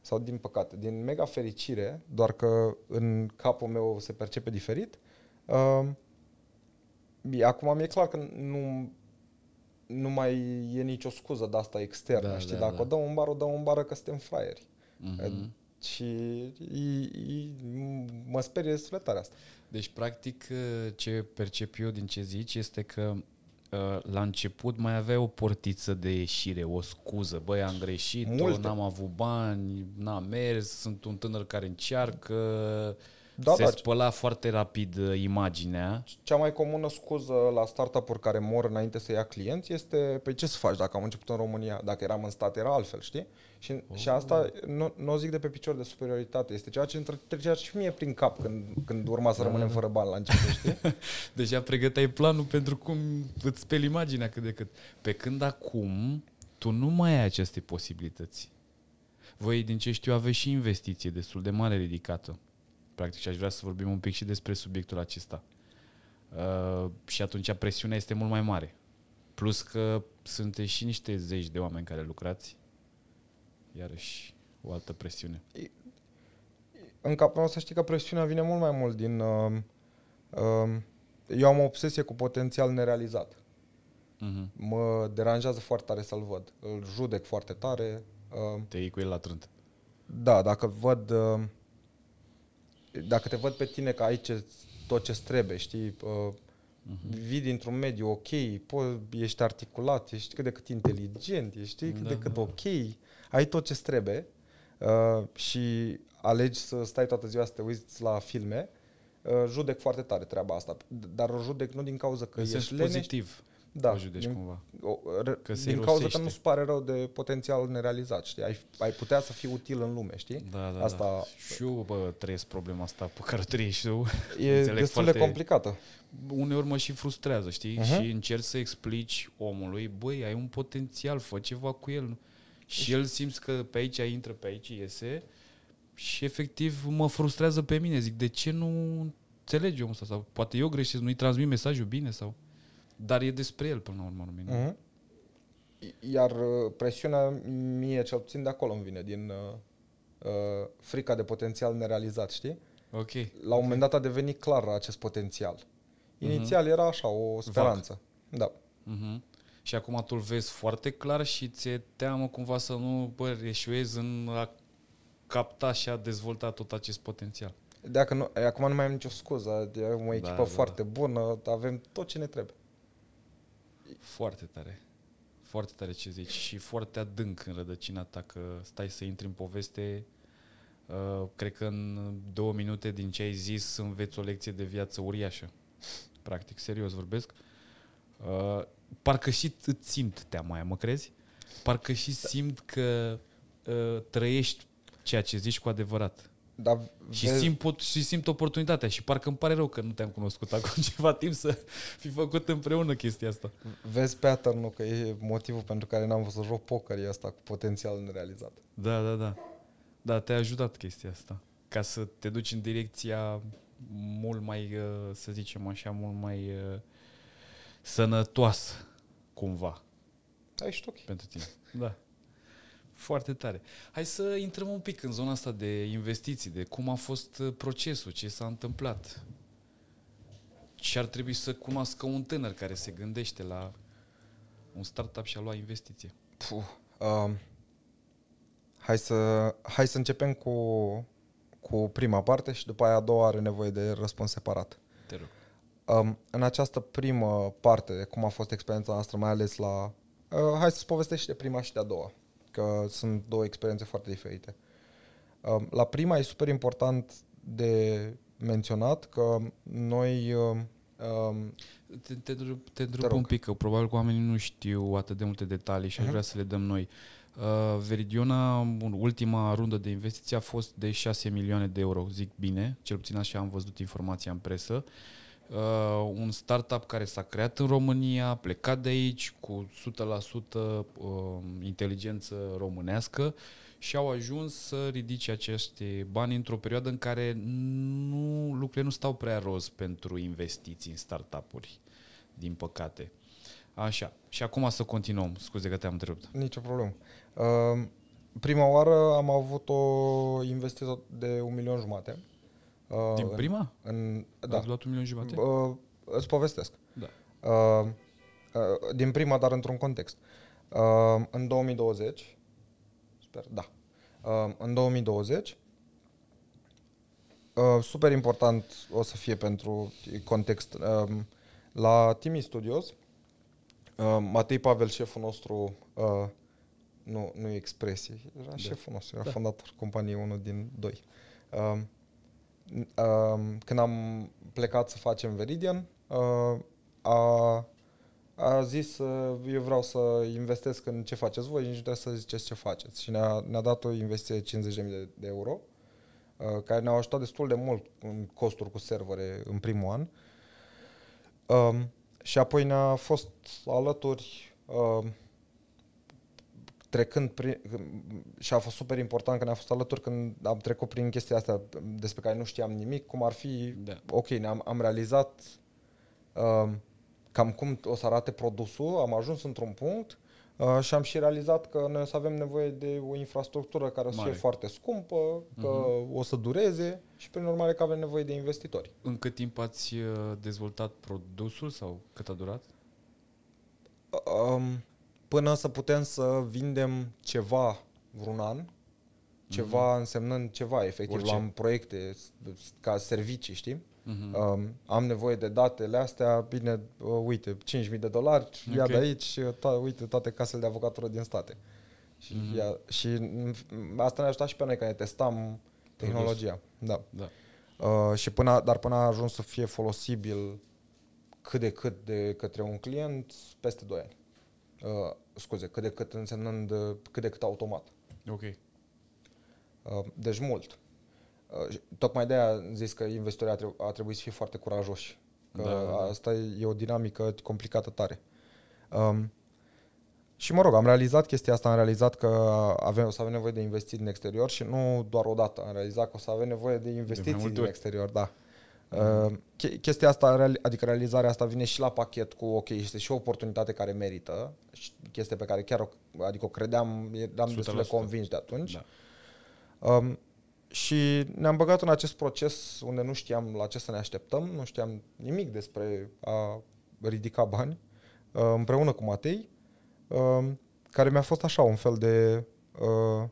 sau din păcate, din mega fericire, doar că în capul meu se percepe diferit, uh, acum mi-e clar că nu nu mai e nicio scuză de asta externă, da, știi? Da, Dacă da. o dăm în bar, o dăm în bară că suntem fraieri. Mm-hmm. Și e, e, mă sperie tare asta. Deci, practic, ce percep eu din ce zici este că ă, la început mai aveai o portiță de ieșire, o scuză. Băi, am greșit, n-am avut bani, n-am mers, sunt un tânăr care încearcă da, se da. spăla foarte rapid uh, imaginea. Cea mai comună scuză la startup-uri care mor înainte să ia clienți este, pe păi ce să faci dacă am început în România? Dacă eram în stat era altfel, știi? Și, oh. și asta nu, nu o zic de pe picior de superioritate, este ceea ce trecea și mie prin cap când, când urma să da. rămânem fără bani la început, știi? Deja pregăteai planul pentru cum îți speli imaginea cât de cât. Pe când acum tu nu mai ai aceste posibilități. Voi, din ce știu, aveți și investiție destul de mare ridicată practic, și aș vrea să vorbim un pic și despre subiectul acesta. Uh, și atunci presiunea este mult mai mare. Plus că sunteți și niște zeci de oameni care lucrați. Iarăși o altă presiune. În capul meu să știi că presiunea vine mult mai mult din... Uh, uh, eu am o obsesie cu potențial nerealizat. Uh-huh. Mă deranjează foarte tare să-l văd. Îl judec foarte tare. Uh, Te iei cu el la trânt. Da, dacă văd... Uh, dacă te văd pe tine că ai ce, tot ce trebuie, știi, uh, uh-huh. vii dintr-un mediu ok, po- ești articulat, ești cât de cât inteligent, ești cât da, de cât da. ok, ai tot ce trebuie uh, și alegi să stai toată ziua să te uiți la filme, uh, judec foarte tare treaba asta, dar o judec nu din cauza că ești leneș, pozitiv da, o judeci din, cumva. O, re, că din cauza că nu-ți pare rău de potențial nerealizat, știi? Ai, ai putea să fii util în lume, știi? Da, da, asta... da. Și eu, bă, trăiesc problema asta pe care o trăiești tu. E destul foarte... de complicată. Uneori mă și frustrează, știi? Uh-huh. Și încerci să explici omului, băi, ai un potențial, fă ceva cu el. Și el simți că pe aici intră, pe aici iese și efectiv mă frustrează pe mine. Zic, de ce nu înțelegi omul ăsta? Sau poate eu greșesc, nu-i transmit mesajul bine sau... Dar e despre el până la urmă, nu mine. Uh-huh. Iar uh, presiunea mie cel puțin de acolo îmi vine, din uh, uh, frica de potențial nerealizat, știi? Ok. La un okay. moment dat a devenit clar acest potențial. Mhm. Inițial uh-huh. era așa, o speranță. Vac. Da. Uh-huh. Și acum tu îl vezi foarte clar și ți-e teamă cumva să nu bă, eșuezi în a capta și a dezvolta tot acest potențial. Dacă nu, acum nu mai am nicio scuză, e o echipă da, da, foarte da. bună, avem tot ce ne trebuie. Foarte tare. Foarte tare ce zici și foarte adânc în rădăcina ta că stai să intri în poveste. Uh, cred că în două minute din ce ai zis înveți o lecție de viață uriașă. Practic, serios vorbesc. Uh, parcă și îți simt teama aia, mă crezi? Parcă și simt că uh, trăiești ceea ce zici cu adevărat. Dar Și vezi- simt, pot, și simt oportunitatea și parcă îmi pare rău că nu te-am cunoscut acum ceva timp să fi făcut împreună chestia asta. Vezi pattern-ul că e motivul pentru care n-am vrut să joc poker e asta cu potențial nerealizat. Da, da, da. Da, te-a ajutat chestia asta. Ca să te duci în direcția mult mai, uh, să zicem așa, mult mai uh, sănătoasă, cumva, Ai și tu ok. pentru tine. Da. Foarte tare. Hai să intrăm un pic în zona asta de investiții, de cum a fost uh, procesul, ce s-a întâmplat. Ce ar trebui să cunoască un tânăr care se gândește la un startup și a lua investiție. Puh, um, hai, să, hai să începem cu, cu prima parte și după aia a doua are nevoie de răspuns separat. Te rog. Um, în această primă parte, de cum a fost experiența noastră, mai ales la... Uh, hai să-ți povestesc și de prima și de a doua, că sunt două experiențe foarte diferite. Um, la prima e super important de menționat că noi... Um, um, Te, te, întrerup- te întrerup rog. un pic, că probabil că oamenii nu știu atât de multe detalii și aș Mhm. vrea să le dăm noi. Uh, Veridiona, bun, ultima rundă de investiție a fost de 6 milioane de euro, zic bine, cel puțin așa am văzut informația în presă. Uh, un startup care s-a creat în România, a plecat de aici cu 100% uh, inteligență românească și au ajuns să ridice aceste bani într-o perioadă în care nu, lucrurile nu stau prea roz pentru investiții în startup-uri, din păcate. Așa. Și acum să continuăm. Scuze că te-am întrerupt. nicio problemă. Um, prima oară am avut o investiție de un milion jumate. Uh, Din în- prima? În, Da. da. Ați luat un milion jumate? Uh, îți povestesc. Da. Uh, uh, din prima, dar într-un context. Uh, în 2020, sper, da. Uh, în 2020, uh, super important o să fie pentru context. Uh, la Timi Studios, uh, Matei Pavel, șeful nostru, uh, nu, nu e expresie, era da. șeful nostru, era Da. da. fondator companiei, unul din doi. Uh, Um, când am plecat să facem Veridian, uh, a, a zis uh, eu vreau să investesc în ce faceți voi și nu trebuie să ziceți ce faceți. Și ne-a, ne-a dat o investiție de 50.000 de, de euro, uh, care ne-au ajutat destul de mult în costuri cu servere în primul an. Um, și apoi ne-a fost alături uh, trecând prin, și a fost super important că ne-a fost alături când am trecut prin chestia asta despre care nu știam nimic, cum ar fi, Da. ok, ne-am, am realizat uh, cam cum o să arate produsul, am ajuns într-un punct uh, și am și realizat că noi o să avem nevoie de o infrastructură care o să Mare. fie foarte scumpă, că uh-huh. o să dureze și prin urmare că avem nevoie de investitori. În cât timp ați uh, dezvoltat produsul sau cât a durat? Um, până să putem să vindem ceva vreun an, ceva însemnând ceva, efectiv, Orice. la proiecte s- ca servicii, știi? Mhm. Um, am nevoie de datele astea, bine, uh, uite, 5.000 de dolari, ia Ok. de aici, to- uite, toate casele de avocatură din state. Și, Mhm. ia, și mm, asta ne-a ajutat și pe noi, că ne testam tehnologia. Da. Da. Uh, și până, dar până a ajuns să fie folosibil cât de cât de către un client, peste 2 ani. Uh, scuze, cât de cât însemnând uh, cât de cât automat. Ok. Uh, deci mult. Uh, și tocmai de aia am zis că investitorii a, trebu- a trebuit să fie foarte curajoși. Că Da, da, da. asta e o dinamică complicată tare. Um, și mă rog, am realizat chestia asta, am realizat că avem, o să avem nevoie de investiții din exterior și nu doar o dată, am realizat că o să avem nevoie de investiții multe din ori. exterior, da. Uh, che- chestia asta, reali- adică realizarea asta vine și la pachet cu, ok, este și o oportunitate care merită, și chestie pe care chiar o, adică o credeam, eram destul de 100%. convins de atunci. Da. Um, și ne-am băgat în acest proces unde nu știam la ce să ne așteptăm, nu știam nimic despre a ridica bani, uh, împreună cu Matei, uh, care mi-a fost așa un fel de uh,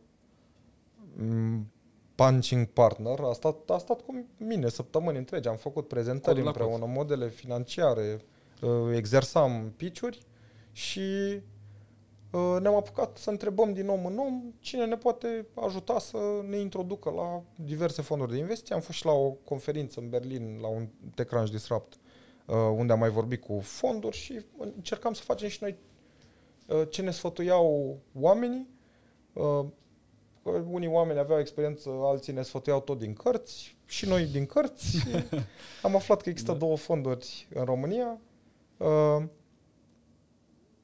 m, punching partner. A stat, a stat cu mine săptămâni întregi, am făcut prezentări Cod la cod. împreună, modele financiare, uh, exersam pitch-uri și Uh, ne-am apucat să întrebăm din om în om cine ne poate ajuta să ne introducă la diverse fonduri de investiție. Am fost și la o conferință în Berlin, la un TechCrunch Disrupt, uh, unde am mai vorbit cu fonduri și încercam să facem și noi uh, ce ne sfătuiau oamenii. Uh, că unii oameni aveau experiență, alții ne sfătuiau tot din cărți și noi din cărți. Și am aflat că există Da. două fonduri în România. Uh,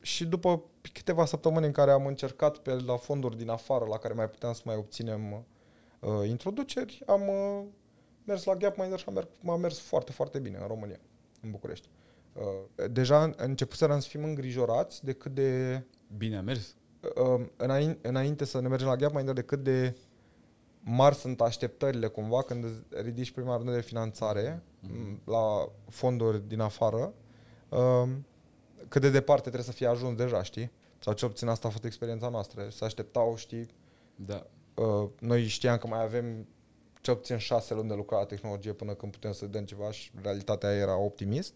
și după câteva săptămâni în care am încercat pe la fonduri din afară la care mai puteam să mai obținem uh, introduceri, am uh, mers la Gapminder și am mers, m-a mers foarte, foarte bine în România, în București. Uh, deja începuserăm să fim îngrijorați de cât de Bine a mers? Uh, înainte, înainte să ne mergem la Gapminder, de cât de mari sunt așteptările cumva când îți ridici prima rundă de finanțare Mhm. m, la fonduri din afară, uh, cât de departe trebuie să fie ajuns deja, știi? Sau cel puțin asta a fost experiența noastră. Se așteptau, știi, Da. uh, noi știam că mai avem cel puțin șase luni de lucrat la tehnologie până când putem să dăm ceva și realitatea era optimist.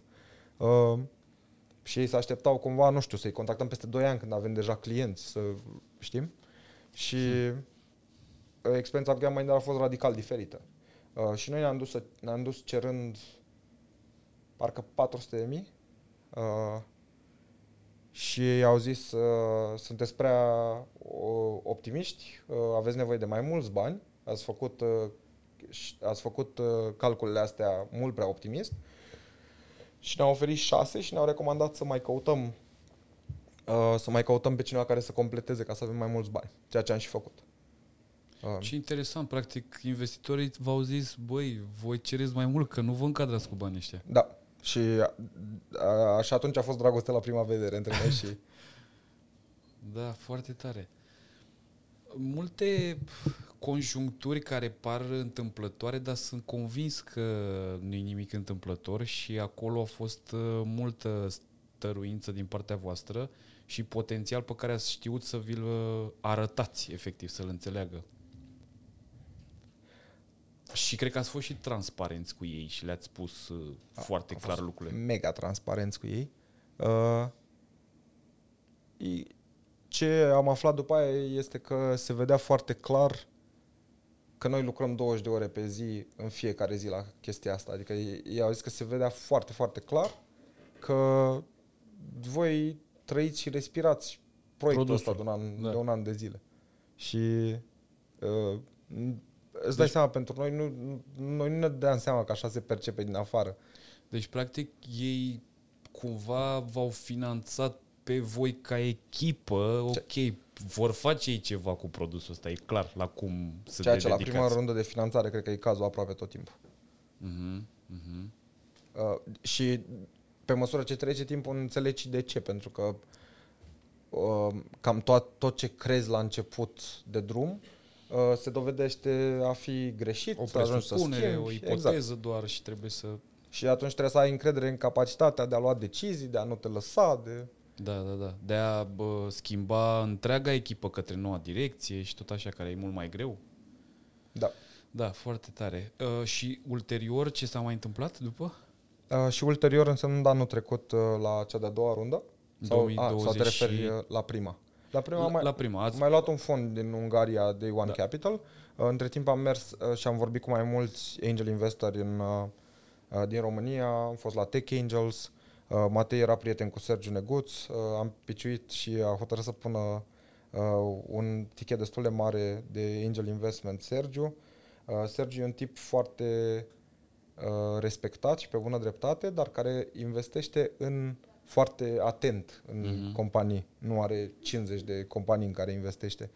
Uh, și ei se așteptau cumva, nu știu, să-i contactăm peste 2 ani când avem deja clienți, să știm. Și uh, experiența cu Gamma a fost radical diferită. Uh, și noi ne-am dus, să, ne-am dus cerând parcă 400 de mii uh, și ei au zis uh, sunteți prea uh, optimiști, uh, aveți nevoie de mai mulți bani, ați făcut, uh, ș- ați făcut uh, calculele astea mult prea optimist și ne-au oferit șase și ne-au recomandat să mai căutăm uh, să mai căutăm pe cineva care să completeze ca să avem mai mulți bani, ceea ce am și făcut. Uh, Ce interesant, practic, investitorii v-au zis, băi, voi cereți mai mult, că nu vă încadrați cu banii ăștia. Da. Și a, a, și atunci a fost dragoste la prima vedere între noi și Da, foarte tare. Multe conjuncturi care par întâmplătoare, dar sunt convins că nu e nimic întâmplător și acolo a fost uh, multă stăruință din partea voastră și potențial pe care ați știut să vi-l uh, arătați, efectiv, să-l înțeleagă. Și cred că ați fost și transparenți cu ei și le-ați spus uh, foarte a clar fost lucrurile. mega transparenți cu ei. Uh, i- ce am aflat după aia este că se vedea foarte clar că noi lucrăm 20 de ore pe zi în fiecare zi la chestia asta. Adică ei, ei au zis că se vedea foarte, foarte clar că voi trăiți și respirați proiectul Produsul. ăsta de un an, Da. de, un an de zile. Și uh, îți dai Deci- seama, pentru noi nu, noi nu ne dădeam seama că așa se percepe din afară. Deci, practic, ei cumva v-au finanțat pe voi ca echipă, ok, vor face ei ceva cu produsul ăsta, e clar, la cum să Ceea de ce la dedicați. prima rundă de finanțare cred că e cazul aproape tot timpul. Mhm, mhm. Uh, și pe măsură ce trece timpul înțelegi și de ce, pentru că uh, cam tot, tot ce crezi la început de drum uh, se dovedește a fi greșit, O să ajungi să presupunere, schimbi, o exact. ipoteză doar și trebuie să... Și atunci trebuie să ai încredere în capacitatea de a lua decizii, de a nu te lăsa, de... Da, da, da. De a bă, schimba întreaga echipă către noua direcție și tot așa, care e mult mai greu. Da. Da, foarte tare. Uh, și ulterior, ce s-a mai întâmplat după? Uh, și ulterior, însemnând anul trecut uh, la cea de-a doua rundă, sau, a, 2020 sau te referi și- uh, la prima? La prima La, mai, la prima, ați... Am mai luat un fond din Ungaria, Day One Da. Capital. Uh, Între timp am mers uh, și am vorbit cu mai mulți angel investori în, uh, uh, din România. Am fost la Tech Angels. Uh, Matei era prieten cu Sergiu Neguț. Uh, Am piciuit și a hotărât să pună uh, un tichet destul de mare de angel investment Sergiu. Uh, Sergiu e un tip foarte uh, respectat și pe bună dreptate, dar care investește în foarte atent în Mhm. companii. Nu are 50 de companii în care investește.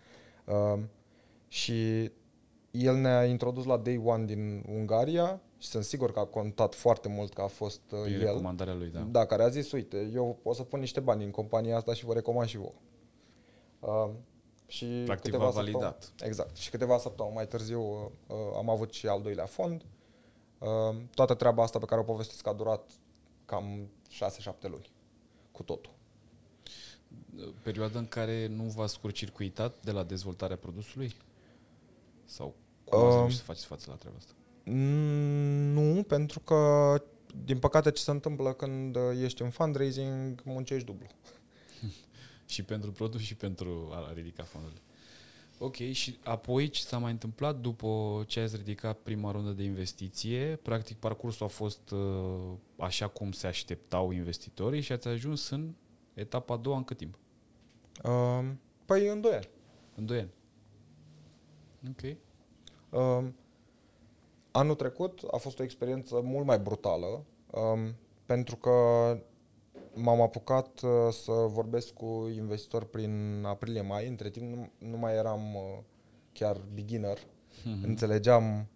Uh, și el ne-a introdus la Day One din Ungaria și sunt sigur că a contat foarte mult că a fost uh, Prin el. recomandarea lui, da. Da, care a zis, uite, eu o să pun niște bani în compania asta și vă recomand și vouă. Uh, și Practic câteva v-a săptămâni- validat. Exact. Și câteva săptămâni mai târziu uh, uh, am avut și al doilea fond. Uh, toată treaba asta pe care o povestesc a durat cam 6-7 luni. Cu totul. Perioada în care nu v-ați scurcircuitat de la dezvoltarea produsului? Sau cum ați Um, reușit să faceți față la treaba asta? Mm, Nu, pentru că, din păcate, ce se întâmplă când uh, ești în fundraising, muncești dublu. Și pentru produs și pentru a ridica fondurile. Ok, și apoi ce s-a mai întâmplat după ce ați ridicat prima rundă de investiție? Practic parcursul a fost uh, așa cum se așteptau investitorii și ați ajuns în etapa a doua în cât timp? Uh, Păi, în 2 ani. În 2 ani. Ok. Um, anul trecut a fost o experiență mult mai brutală, um, pentru că m-am apucat uh, să vorbesc cu investitori prin aprilie-mai. Între timp nu, nu mai eram uh, chiar beginner. Mhm. Înțelegeam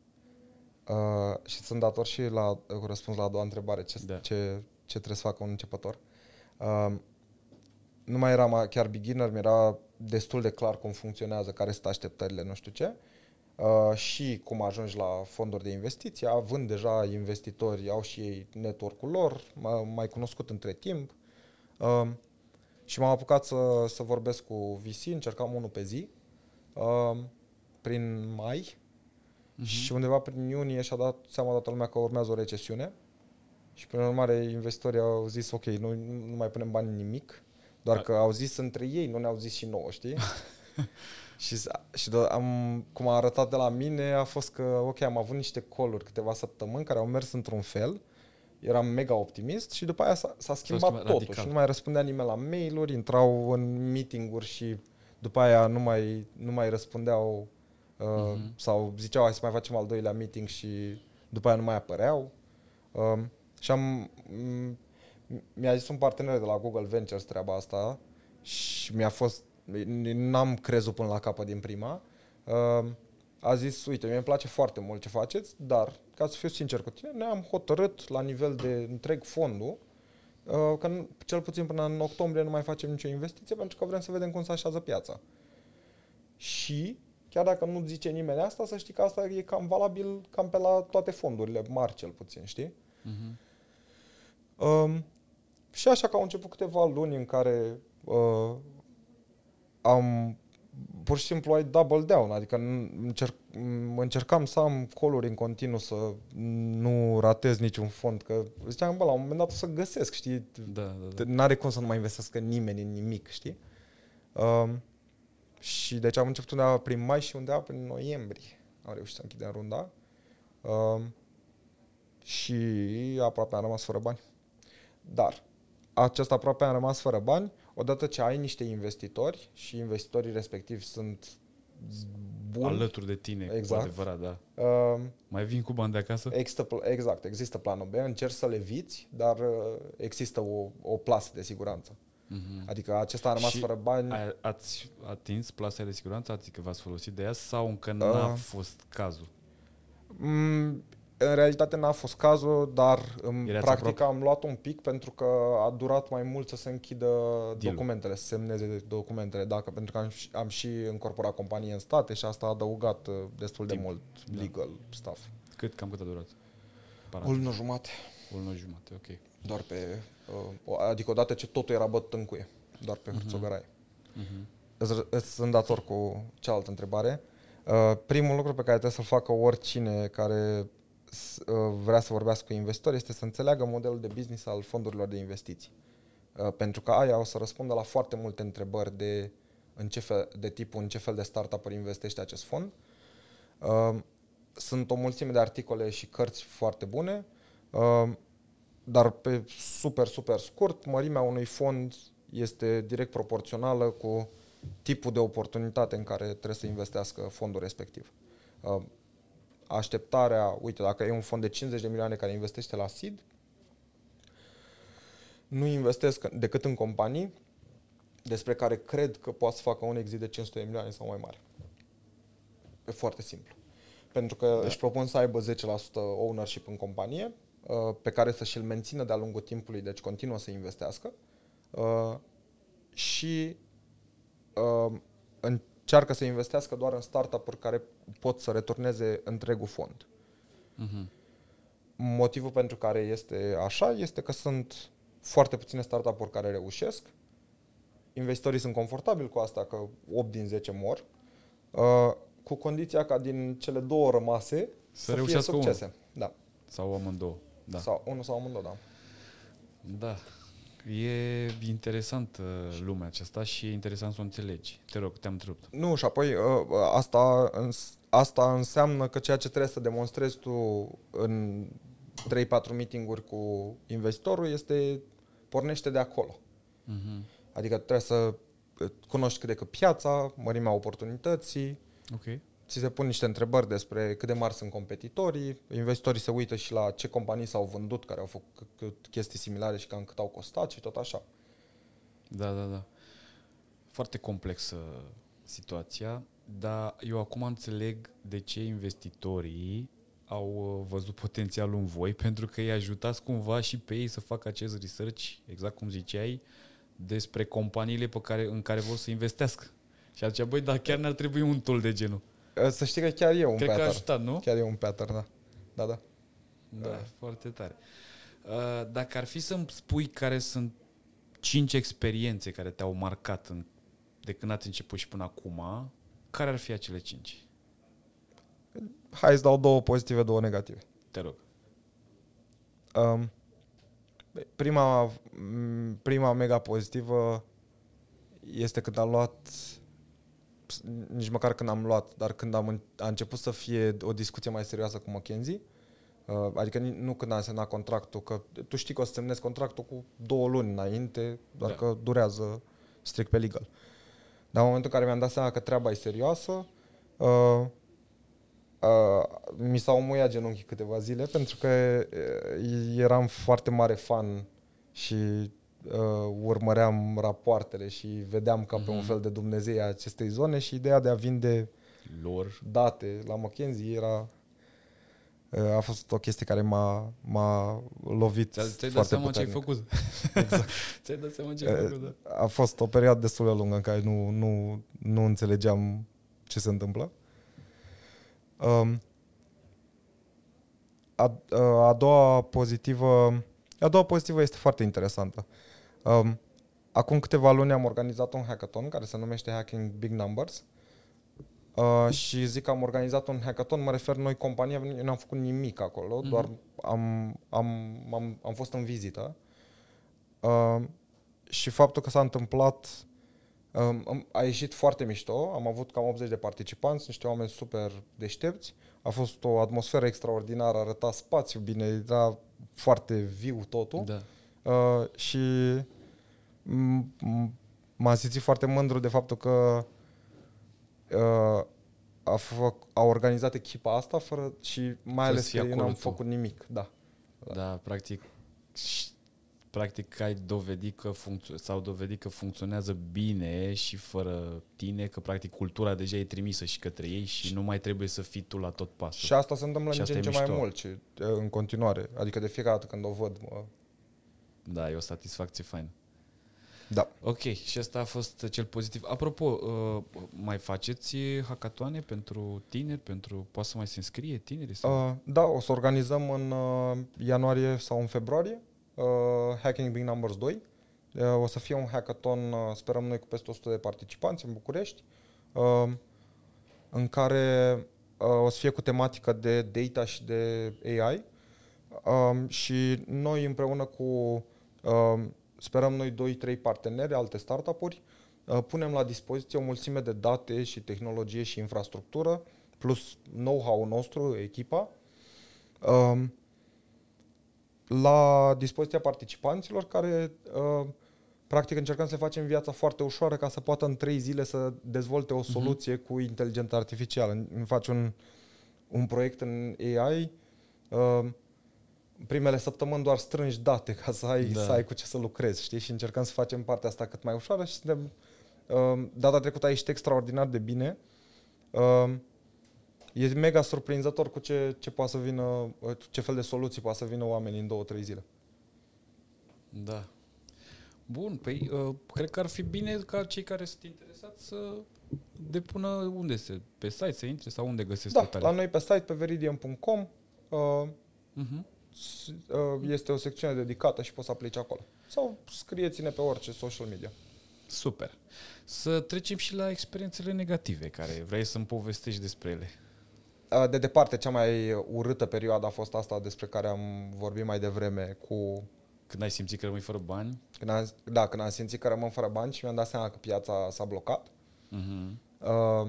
uh, și sunt dator și la uh, răspuns la a doua întrebare, ce, Da. ce, ce trebuie să facă un începător. Uh, nu mai eram chiar beginner, mi-era destul de clar cum funcționează, care sunt așteptările, nu știu ce. Uh, și cum ajungi la fonduri de investiții, având deja investitori, au și ei network-ul lor, m- mai cunoscut între timp. Uh, și m-am apucat să, să vorbesc cu VC, încercam unul pe zi, uh, prin mai, Mhm. și undeva prin iunie și-a dat seama toată lumea că urmează o recesiune și prin urmare investitorii au zis ok, nu, nu mai punem bani în nimic, doar Da. că au zis între ei, nu ne-au zis și nouă, știi? și s- și do- am, cum a arătat de la mine a fost că ok, am avut niște coluri câteva săptămâni care au mers într-un fel, eram mega optimist și după aia s-a, s-a schimbat schimbat totul radical. și nu mai răspundea nimeni la mail-uri, intrau în meeting-uri și după aia nu mai, nu mai răspundeau uh, Mhm. sau ziceau hai să mai facem al doilea meeting și după aia nu mai apăreau. Um, și am, m- mi-a zis un partener de la Google Ventures treaba asta și mi-a fost, n-am crezut până la capăt din prima. Um, a zis, uite, mie îmi place foarte mult ce faceți, dar, ca să fiu sincer cu tine, noi am hotărât la nivel de întreg fondul uh, că nu- cel puțin până în octombrie nu mai facem nicio investiție pentru că vrem să vedem cum se așează piața. Și chiar dacă nu zice nimeni asta, să știi că asta e cam valabil cam pe la toate fondurile mari cel puțin, știi? Mhm. Um, și așa că au început câteva luni în care uh, am pur și simplu ai double down, adică n- încerc, m- încercam să am coluri în continuu, să nu ratez niciun fond, că ziceam, bă, la un moment dat o să găsesc, știi? Da, da, da. N-are cum să nu mai investească nimeni în nimic, știi? Um, și deci am început undeva prin mai și undeva prin noiembrie am reușit să închidem runda. Um, și aproape am rămas fără bani. Dar acest aproape am rămas fără bani, odată ce ai niște investitori și investitorii respectivi sunt buni, Alături de tine, Exact. cu adevărat, da. um, Mai vin cu bani de acasă? Există, pl- exact, există planul B, încerci să le viți, dar uh, există o, o plasă de siguranță. Mhm. Adică acesta a rămas Și fără bani. A- Ați atins plasa de siguranță? Adică v-ați folosit de ea sau încă n-a Uh. fost cazul? Mm, în realitate n-a fost cazul, dar în Erați practică am luat un pic pentru că a durat mai mult să se închidă Deal-ul. documentele, să semneze documentele, dacă, pentru că am, și- am și încorporat companie în state și asta a adăugat uh, destul de Timp. mult Da. legal stuff. Cât, cam cât a durat? O Paranteză. lună jumate, O lună jumate, ok. doar pe, uh, o- adică odată ce totul era bătut în cuie, doar pe hârțogăraie. Mhm. Îți- Îți sunt dator cu cealaltă întrebare. Uh, primul lucru pe care trebuie să-l facă oricine care s- uh, vrea să vorbească cu investitori este să înțeleagă modelul de business al fondurilor de investiții. Uh, pentru că aia o să răspundă la foarte multe întrebări de, în ce fel, de tipul în ce fel de startup-uri investește acest fond. Uh, sunt o mulțime de articole și cărți foarte bune, uh, dar pe super, super scurt, mărimea unui fond este direct proporțională cu tipul de oportunitate în care trebuie să investească fondul respectiv. Uh, Așteptarea, uite, dacă e un fond de 50 de milioane care investește la seed, nu investesc decât în companii despre care cred că poate să facă un exit de 500 de milioane sau mai mare. E foarte simplu. Pentru că Da. își propun să aibă 10% ownership în companie, uh, pe care să și-l mențină de-a lungul timpului, deci continuă să investească uh, și uh, încearcă să investească doar în startup-uri care pot să returneze întregul fond. Mhm. Motivul pentru care este așa este că sunt foarte puține startup-uri care reușesc. Investitorii sunt confortabili cu asta, că 8 din 10 mor, uh, cu condiția ca din cele două rămase Să să, fie reușească succese. Da. Sau amândouă. Da. Sau unul sau amândouă, da. Da. E interesant uh, lumea aceasta și e interesant să o înțelegi. Te rog, te-am întrerupt. Nu, și apoi uh, asta, îns- asta înseamnă că ceea ce trebuie să demonstrezi tu în 3-4 meetinguri cu investitorul este pornește de acolo. Mhm. Adică trebuie să uh, cunoști cât de cât piața, mărimea oportunității, Ok. Ți se pun niște întrebări despre cât de mari sunt competitorii, investitorii se uită și la ce companii s-au vândut care au făcut chestii similare și cam cât au costat și tot așa. Da, da, da. Foarte complexă situația, dar eu acum înțeleg de ce investitorii au uh, văzut potențialul în voi, pentru că îi ajutați cumva și pe ei să facă acest research, exact cum ziceai, despre companiile pe care, în care vor să investească. Și atunci, băi, dar chiar ne-ar trebui un tool de genul. Uh, Să știi că chiar e un Cred că a pattern. ajutat, nu? Chiar e un pattern, da. Da, da. Da, foarte tare. Uh, Dacă ar fi să-mi spui care sunt cinci experiențe care te-au marcat în, de când ați început și până acum, care ar fi acele cinci? Hai să dau două pozitive, două negative. Te rog. Um, prima, m, prima mega pozitivă este când am luat nici măcar când am luat, dar când am, în- a început să fie o discuție mai serioasă cu McKenzie, uh, adică ni- nu când am semnat contractul, că tu știi că o să semnezi contractul cu două luni înainte, doar Da. că durează strict pe legal. Dar în momentul în care mi-am dat seama că treaba e serioasă, uh, uh, mi s-au muiat genunchii câteva zile pentru că uh, eram foarte mare fan și uh, urmăream rapoartele și vedeam ca pe un Mhm. fel de Dumnezei a acestei zone și ideea de a vinde Lor. date la McKenzie era uh, a fost o chestie care m-a, m-a lovit Ți-ai, ți-ai dat foarte seama ce ai puternic. făcut. Exact. ți-ai dat seama ce ai Uh, făcut, da. A fost o perioadă destul de lungă în care nu, nu, nu înțelegeam ce se întâmplă. Um, a, a doua pozitivă a doua pozitivă este foarte interesantă. Um, acum câteva luni am organizat un hackathon care se numește Hacking Big Numbers. Uh, și zic că am organizat un hackathon, mă refer noi compania, eu n-am făcut nimic acolo, Mhm. mm-hmm. doar am, am, am, am fost în vizită. Uh, și faptul că s-a întâmplat um, am- a ieșit foarte mișto, am avut cam 80 de participanți, niște oameni super deștepți, a fost o atmosferă extraordinară, arăta spațiu bine, era foarte viu totul Da. uh, și m- m- m-am simțit foarte mândru de faptul că uh, a, făc, a organizat echipa asta fără și mai ales să că fii eu acolo n-am tu. făcut nimic, da. Da, practic și- practic ai dovedit că funcțio- sau dovedit că funcționează bine și fără tine, că practic cultura deja e trimisă și către ei și nu mai trebuie să fii tu la tot pasul. Și asta se întâmplă Și în ce asta în e ce mai mișto. mult și uh, în continuare. Adică de fiecare dată când o văd, mă, Da, e o satisfacție faină. Da. Ok, și asta a fost cel pozitiv. Apropo, uh, mai faceți hackatoane pentru tineri, pentru poate să mai se înscrie tinerii? Sau? Uh, da, o să organizăm în uh, ianuarie sau în februarie uh, Hacking Big Numbers 2. Uh, o să fie un hackathon, uh, sperăm noi, cu peste 100 de participanți în București, uh, în care uh, o să fie cu tematică de data și de AI. Um, și noi împreună cu, um, sperăm noi 2-3 parteneri, alte startup-uri, uh, punem la dispoziție o mulțime de date și tehnologie și infrastructură, plus know-how-ul nostru, echipa, um, la dispoziția participanților care uh, practic încercăm să le facem viața foarte ușoară ca să poată în trei zile să dezvolte o soluție uh-huh. cu inteligență artificială. Îmi faci un, un proiect în AI, uh, primele săptămâni doar strângi date ca să ai, Da. da. să ai cu ce să lucrezi, știi? Și încercăm să facem partea asta cât mai ușoară și suntem... Uh, data trecută a ieșit extraordinar de bine. Uh, e mega surprinzător cu ce, ce poate să vină, uh, ce fel de soluții poate să vină oamenii în două, trei zile. Da. Bun, păi uh, cred că ar fi bine ca cei care sunt interesați să depună unde se, pe site să intre sau unde găsesc Da, detalii. la noi pe site, pe veridian.com, uh, Uh-huh. S- uh, este o secțiune dedicată și poți să aplici acolo. Sau scrieți-ne pe orice social media. Super. Să trecem și la experiențele negative care vrei să-mi povestești despre ele. Uh, De departe, cea mai urâtă perioadă a fost asta despre care am vorbit mai devreme cu Când ai simțit că rămâi fără bani? când am, da, când am simțit că rămân fără bani și mi-am dat seama că piața s-a blocat. Uh-huh. Uh,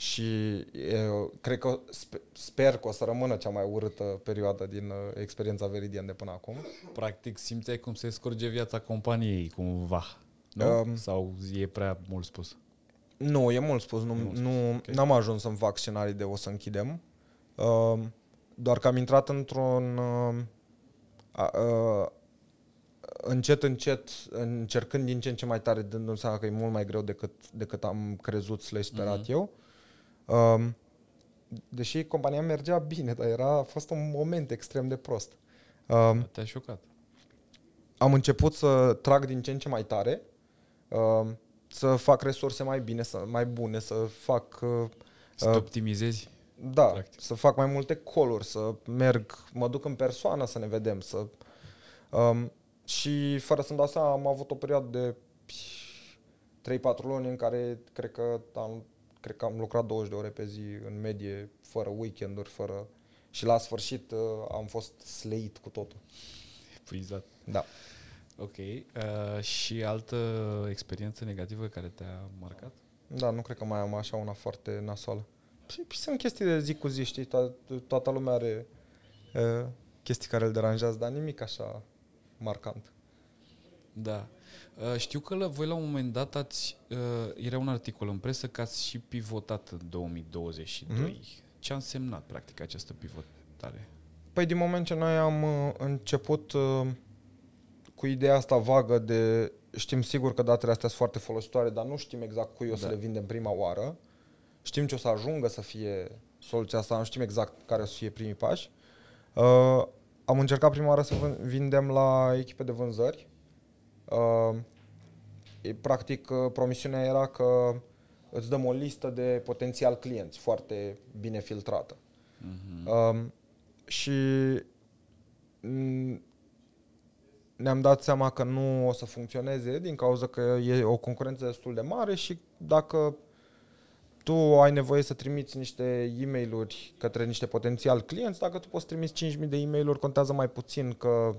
și eu cred că spe- sper că o să rămână cea mai urâtă perioadă din uh, experiența Veridian de până acum. Practic simțeai cum se scurge viața companiei cumva, nu? Um, Sau e prea mult spus? Nu, e mult spus. Nu, E mult spus, nu, ok. N-am ajuns să-mi fac scenarii de o să închidem. Uh, doar că am intrat într-un... Uh, a- uh, încet, încet, încercând din ce în ce mai tare, dându-mi seama că e mult mai greu decât, decât am crezut slash sperat Mhm. eu. Um, deși compania mergea bine, dar era, a fost un moment extrem de prost. Um, Te-a șocat. am început să trag din ce în ce mai tare, um, să fac resurse mai bine, să, mai bune, să fac uh, Să te Uh, optimizezi. da, Practic. să fac mai multe coluri, să merg, mă duc în persoană să ne vedem, să um, și fără să-mi dau seama am avut o perioadă de 3-4 luni în care cred că am cred că am lucrat 20 de ore pe zi în medie, fără weekenduri, fără și la sfârșit uh, am fost sleit cu totul. Epuizat. Da. Ok. Uh, și altă experiență negativă care te-a marcat? Da, nu cred că mai am așa una foarte nasoală. Și, și sunt chestii de zi cu zi, știi, to- toată lumea are uh, chestii care îl deranjează, dar nimic așa marcant. Da. Uh, știu că la, voi la un moment dat ați, uh, era un articol în presă că ați și pivotat în 2022. Mhm. Ce a însemnat practic această pivotare? Păi din moment ce noi am uh, început uh, cu ideea asta vagă de știm sigur că datele astea sunt foarte folositoare, dar nu știm exact cui o să Da. le vindem prima oară. Știm ce o să ajungă să fie soluția asta, nu știm exact care o să fie primii pași. Uh, am încercat prima oară să vân- vindem la echipe de vânzări. Uh, e, practic, uh, promisiunea era că îți dăm o listă de potențial clienți foarte bine filtrată. Mhm. Um, și mm, ne-am dat seama că nu o să funcționeze din cauza că e o concurență destul de mare și dacă tu ai nevoie să trimiți niște e mail către niște potențial clienți, dacă tu poți trimiți 5.000 de e mail contează mai puțin că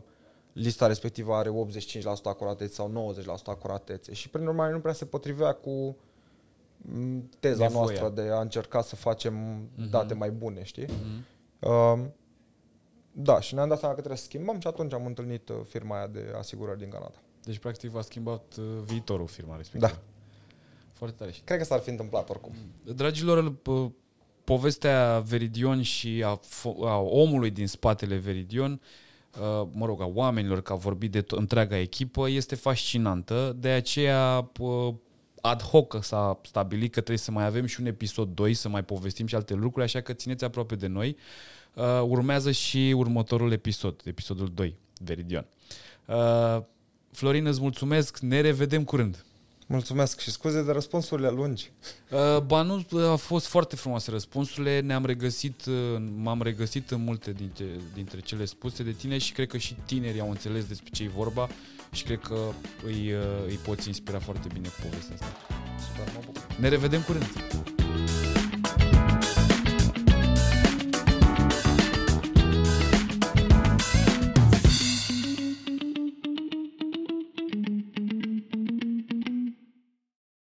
lista respectivă are 85% acuratețe sau 90% acuratețe și prin urmare nu prea se potrivea cu mm, teza Nevoia. noastră de a încerca să facem Mhm. date mai bune, știi? Mhm. Uh, da, și ne-am dat seama că trebuie să schimbăm și atunci am întâlnit uh, firma aia de asigurări din Canada. Deci practic v-a schimbat uh, viitorul firma respectivă. Da. Foarte tare. Și Cred că s-ar fi întâmplat oricum. Dragilor, p- povestea Veridion și a, fo- a omului din spatele Veridion, uh, mă rog, a oamenilor, că a vorbit de to- întreaga echipă, este fascinantă. De aceea, p- ad hoc s-a stabilit că trebuie să mai avem și un episod 2, să mai povestim și alte lucruri, așa că țineți aproape de noi. Uh, urmează și următorul episod, episodul 2, Veridion. Uh, Florin, îți mulțumesc, ne revedem curând. Mulțumesc și scuze de răspunsurile lungi. Uh, Ba nu, uh, a fost foarte frumoase răspunsurile, ne-am regăsit, uh, m-am regăsit în multe dintre, dintre cele spuse de tine și cred că și tinerii au înțeles despre ce e vorba și cred că îi, uh, îi poți inspira foarte bine cu povestea asta. Super, mă bucur. Ne revedem curând!